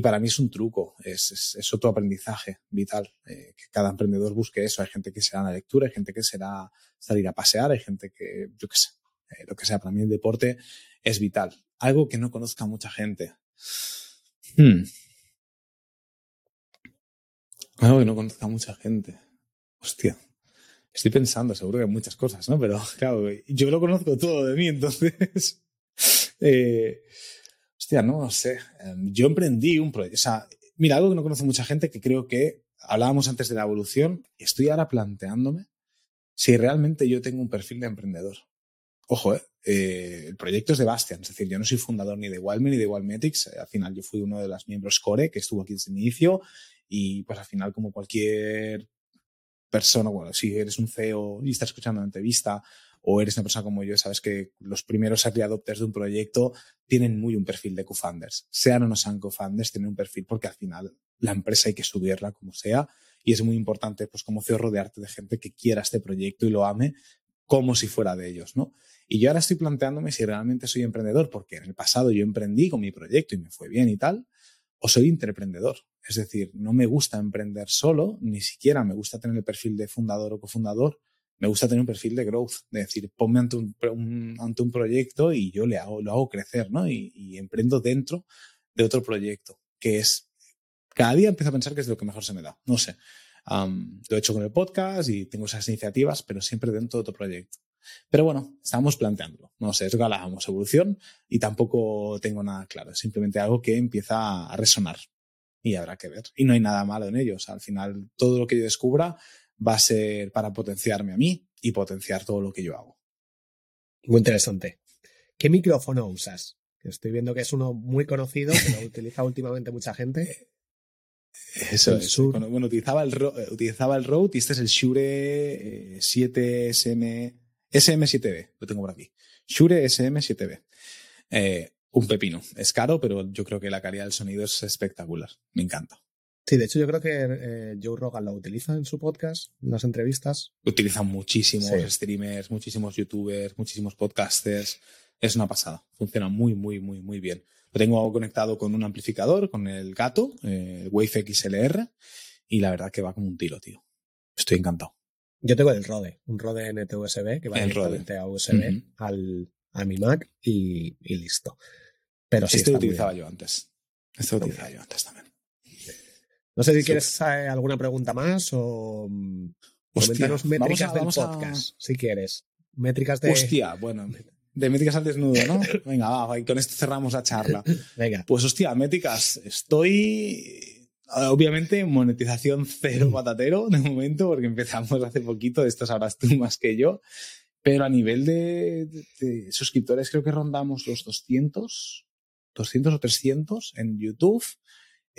para mí es un truco, es otro aprendizaje vital, eh, que cada emprendedor busque eso. Hay gente que será la lectura, hay gente que será salir a pasear, hay gente que, yo qué sé, eh, lo que sea, para mí el deporte es vital. Algo que no conozca mucha gente. Hmm. Algo que no conozca mucha gente. Hostia. Estoy pensando, seguro que hay muchas cosas, ¿no? Pero claro, yo lo conozco todo de mí, entonces. eh, hostia, no sé. Em, yo emprendí un proyecto. O sea, mira, algo que no conoce mucha gente que creo que hablábamos antes de la evolución. Estoy ahora planteándome si realmente yo tengo un perfil de emprendedor. Ojo, eh, eh, el proyecto es de Bastian, es decir, yo no soy fundador ni de Wildme ni de Wildmetrics. Eh, al final yo fui uno de los miembros core que estuvo aquí desde el inicio y pues al final como cualquier persona, bueno, si eres un CEO y estás escuchando una entrevista o eres una persona como yo, sabes que los primeros early adopters de un proyecto tienen muy un perfil de co-founders. Sean o no sean co-founders, tienen un perfil porque al final la empresa hay que subirla como sea y es muy importante, pues como CEO, rodearte de gente que quiera este proyecto y lo ame como si fuera de ellos, ¿no? Y yo ahora estoy planteándome si realmente soy emprendedor, porque en el pasado yo emprendí con mi proyecto y me fue bien y tal, o soy interemprendedor. Es decir, no me gusta emprender solo, ni siquiera me gusta tener el perfil de fundador o cofundador, me gusta tener un perfil de growth, de decir, ponme ante un, ante un proyecto y yo le hago, lo hago crecer, ¿no? Y, emprendo dentro de otro proyecto, que es, cada día empiezo a pensar que es lo que mejor se me da, no sé. lo he hecho con el podcast y tengo esas iniciativas, pero siempre dentro de otro proyecto. Pero bueno, estamos planteándolo. No sé, es la evolución y tampoco tengo nada claro. Es simplemente algo que empieza a resonar y habrá que ver. Y no hay nada malo en ello. al final, todo lo que yo descubra va a ser para potenciarme a mí y potenciar todo lo que yo hago. Muy interesante. ¿Qué micrófono usas? Estoy viendo que es uno muy conocido, que lo utiliza últimamente mucha gente. Eso es. Bueno, utilizaba el, utilizaba el Rode y este es el Shure 7SM eh, SM7B, lo tengo por aquí. Shure SM7B. Eh, un pepino. Es caro, pero yo creo que la calidad del sonido es espectacular. Me encanta. Sí, de hecho yo creo que eh, Joe Rogan lo utiliza en su podcast, en las entrevistas. Utilizan muchísimos streamers, muchísimos youtubers, muchísimos podcasters. Es una pasada. Funciona muy, muy, muy, muy bien. Lo tengo conectado con un amplificador, con el gato, eh, el Wave XLR, y la verdad que va como un tiro, tío. Estoy encantado. Yo tengo el Rode, un Rode NT-USB que va directamente a USB al, a mi Mac y, listo. Pero sí este lo utilizaba yo antes. Este lo utilizaba yo antes también. No sé si quieres eh, alguna pregunta más o mm, coméntanos métricas del podcast, si quieres. Métricas de. Hostia, bueno. De métricas al desnudo, ¿no? Venga, va, y con esto cerramos la charla. Venga. Pues hostia, métricas. Estoy. Obviamente, monetización cero patatero de momento, porque empezamos hace poquito, esto sabrás tú más que yo. Pero a nivel de, de suscriptores, creo que rondamos los 200, 200 o 300 en YouTube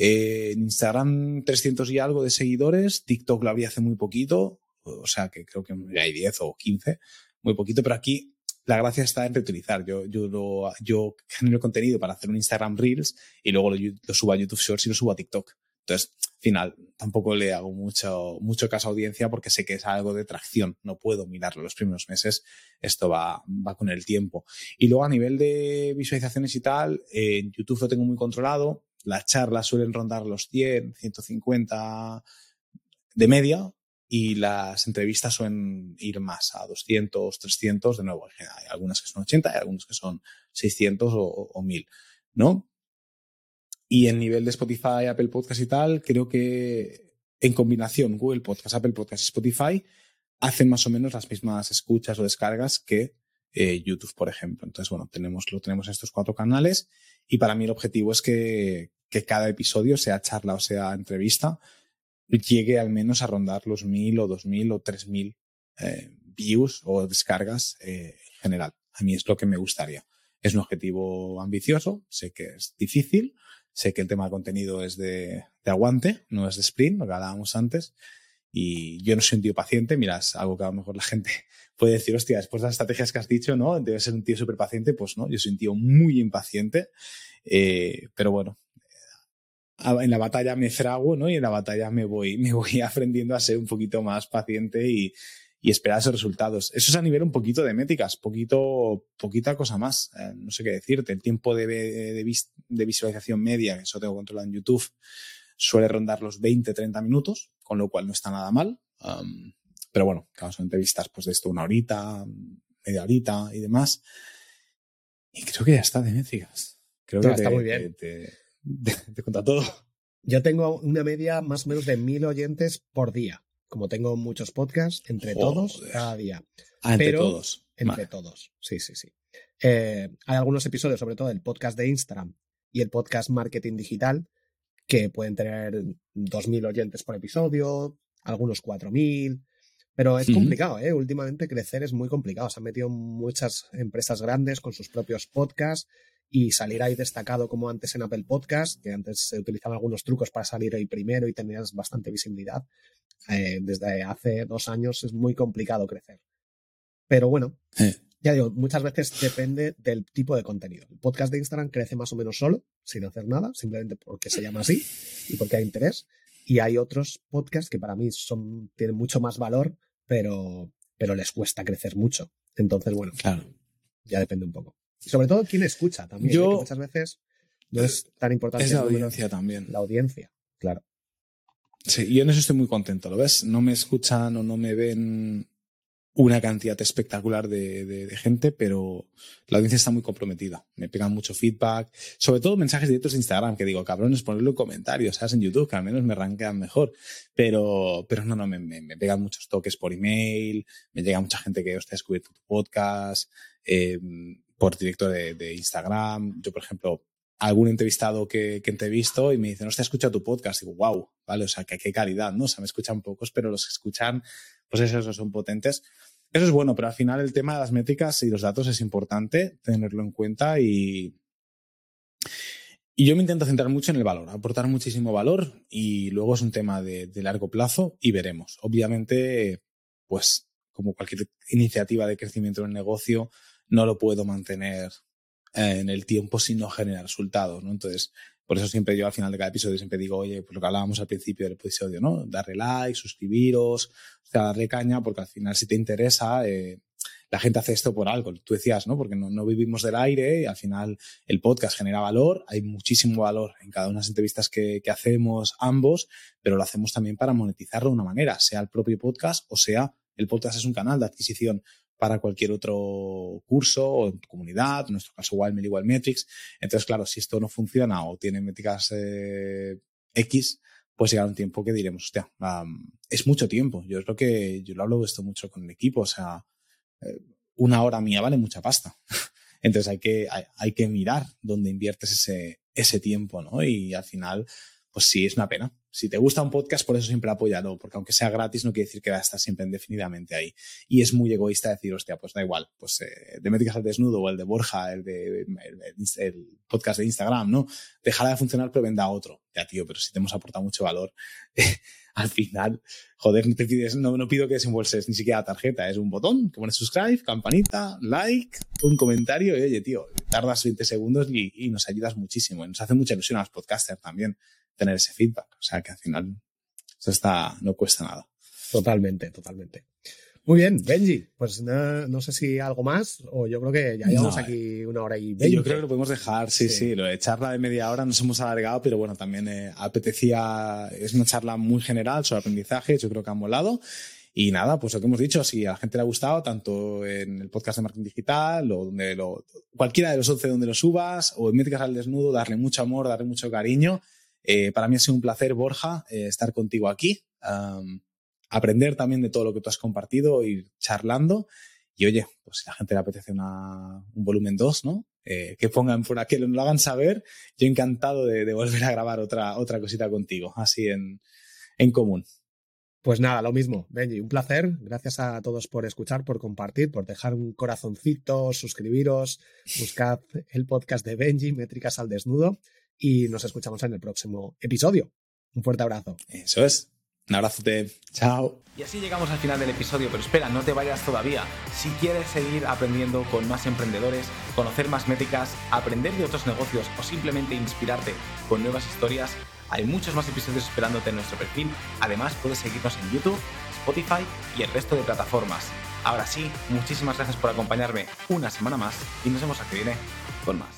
eh, en Instagram 300 y algo de seguidores, TikTok lo había hace muy poquito, o sea que creo que hay 10 o 15, muy poquito, pero aquí la gracia está en reutilizar. Yo, yo, lo, yo genero contenido para hacer un Instagram Reels y luego lo, subo a YouTube Shorts y lo subo a TikTok. Entonces, al final, tampoco le hago mucho, mucho caso a audiencia porque sé que es algo de tracción. No puedo mirarlo los primeros meses. Esto va, va con el tiempo. Y luego a nivel de visualizaciones y tal, en YouTube lo tengo muy controlado las charlas suelen rondar los 100, 150 de media y las entrevistas suelen ir más a 200, 300, de nuevo, hay algunas que son 80 y algunas que son 600 o, 1000, ¿no? Y en nivel de Spotify, Apple Podcast y tal, creo que en combinación Google Podcast, Apple Podcast y Spotify hacen más o menos las mismas escuchas o descargas que eh, YouTube, por ejemplo. Entonces, bueno, tenemos, lo tenemos en estos cuatro canales y para mí el objetivo es que, que cada episodio, sea charla o sea entrevista, llegue al menos a rondar los mil o dos mil o tres mil eh, views o descargas eh, en general. A mí es lo que me gustaría. Es un objetivo ambicioso, sé que es difícil, sé que el tema de contenido es de, de aguante, no es de sprint, lo que hablábamos antes, y yo no soy un tío paciente, miras, algo que a lo mejor la gente puede decir, hostia, después de las estrategias que has dicho, ¿no? Debe ser un tío súper paciente, pues no, yo soy un tío muy impaciente, eh, pero bueno, en la batalla me frago, ¿no? Y en la batalla me voy, me voy aprendiendo a ser un poquito más paciente y, y esperar esos resultados. Eso es a nivel un poquito de métricas, poquito, poquita cosa más. Eh, no sé qué decirte. El tiempo de, de, de, visualización media, que eso tengo controlado en YouTube, suele rondar los 20, 30 minutos, con lo cual no está nada mal. pero bueno, claro, son entrevistas pues de esto una horita, media horita y demás. Y creo que ya está de métricas. Creo que está muy bien te, cuenta todo. Yo tengo una media más o menos de mil oyentes por día. Como tengo muchos podcasts, entre todos, cada día. Ah, entre todos. Entre todos, sí, sí, sí. Eh, hay algunos episodios, sobre todo el podcast de Instagram y el podcast Marketing Digital, que pueden tener 2.000 oyentes por episodio, algunos 4.000. Pero es complicado, ¿eh? Últimamente crecer es muy complicado. Se han metido muchas empresas grandes con sus propios podcasts y salir ahí destacado como antes en Apple Podcast, que antes se utilizaban algunos trucos para salir ahí primero y tenías bastante visibilidad. Eh, desde hace dos años es muy complicado crecer. Pero bueno, ya digo, muchas veces depende del tipo de contenido. El podcast de Instagram crece más o menos solo, sin hacer nada, simplemente porque se llama así y porque hay interés. Y hay otros podcasts que para mí son, tienen mucho más valor, pero, pero les cuesta crecer mucho. Entonces, bueno, claro. ya depende un poco. Y sobre todo quién escucha también. Yo, muchas veces no es tan importante. Es la audiencia también. La audiencia, claro. Sí, yo en eso estoy muy contento, ¿lo ves? No me escuchan o no me ven una cantidad espectacular de, de, gente, pero la audiencia está muy comprometida. Me pegan mucho feedback, sobre todo mensajes directos de Instagram, que digo, cabrones, ponerlo en comentarios, ¿sabes? En YouTube, que al menos me rankean mejor. Pero, pero no, no, me, me, pegan muchos toques por email, me llega mucha gente que, hostia, ha descubierto tu podcast, eh, por directo de, Instagram. Yo, por ejemplo, algún entrevistado que, que entrevisto y me dicen, no te escuchado tu podcast. Digo, wow, vale, o sea, que qué calidad, ¿no? O sea, me escuchan pocos, pero los que escuchan, pues esos son potentes. Eso es bueno, pero al final el tema de las métricas y los datos es importante tenerlo en cuenta y, y yo me intento centrar mucho en el valor, aportar muchísimo valor y luego es un tema de, de largo plazo y veremos. Obviamente, pues como cualquier iniciativa de crecimiento del negocio, no lo puedo mantener en el tiempo si no genera resultados, ¿no? Entonces, Por eso siempre yo al final de cada episodio siempre digo, oye, pues lo que hablábamos al principio del episodio, ¿no? Darle like, suscribiros, o sea, darle caña, porque al final si te interesa, eh, la gente hace esto por algo. Tú decías, ¿no? Porque no, no, vivimos del aire y al final el podcast genera valor, hay muchísimo valor en cada una de las entrevistas que, que hacemos ambos, pero lo hacemos también para monetizarlo de una manera, sea el propio podcast o sea el podcast es un canal de adquisición para cualquier otro curso o en tu comunidad, en nuestro caso Wildmail y Metrics. Entonces, claro, si esto no funciona o tiene métricas eh, X, pues llegará un tiempo que diremos, hostia, um, es mucho tiempo. Yo es lo que, yo lo hablo de esto mucho con el equipo, o sea, eh, una hora mía vale mucha pasta. Entonces hay que, hay, hay, que mirar dónde inviertes ese, ese tiempo, ¿no? Y al final, pues sí, es una pena si te gusta un podcast, por eso siempre apóyalo, porque aunque sea gratis no quiere decir que va a estar siempre indefinidamente ahí. Y es muy egoísta decir, hostia, pues da igual, pues eh, de Métricas al Desnudo o el de Borja, el de el, podcast de Instagram, ¿no? Dejará de funcionar pero venda otro. Ya, tío, pero si te hemos aportado mucho valor, al final, joder, no te pides, no, no pido que desembolses ni siquiera tarjeta, es un botón que pones subscribe, campanita, like, un comentario y oye, tío, tardas 20 segundos y, y nos ayudas muchísimo. Y nos hace mucha ilusión a los podcasters también tener ese feedback. O sea que al final eso está, no cuesta nada. Totalmente, totalmente. Muy bien, Benji, pues no, no, sé si algo más o yo creo que ya llevamos aquí una hora y veinte. Yo creo que lo podemos dejar, sí, sí, lo de charla de media hora nos hemos alargado, pero bueno, también eh, apetecía, es una charla muy general sobre aprendizaje, yo creo que ha molado. Y nada, pues lo que hemos dicho, si a la gente le ha gustado, tanto en el podcast de marketing digital o donde lo, cualquiera de los 11 donde lo subas o en métricas al desnudo, darle mucho amor, darle mucho cariño eh, para mí ha sido un placer, Borja, eh, estar contigo aquí, aprender también de todo lo que tú has compartido, ir charlando. Y oye, pues si a la gente le apetece un volumen 2, ¿no? Eh, que pongan por aquí, lo hagan saber. Yo encantado de, de, volver a grabar otra, otra cosita contigo, así en, en común. Pues nada, lo mismo, Benji, un placer. Gracias a todos por escuchar, por compartir, por dejar un corazoncito, suscribiros, buscad el podcast de Benji, Métricas al Desnudo y nos escuchamos en el próximo episodio. Un fuerte abrazo. Eso es. Un abrazo de chao. Y así llegamos al final del episodio, pero espera, no te vayas todavía. Si quieres seguir aprendiendo con más emprendedores, conocer más métricas, aprender de otros negocios o simplemente inspirarte con nuevas historias, hay muchos más episodios esperándote en nuestro perfil. Además, puedes seguirnos en YouTube, Spotify y el resto de plataformas. Ahora sí, muchísimas gracias por acompañarme una semana más y nos vemos aquí viene con más.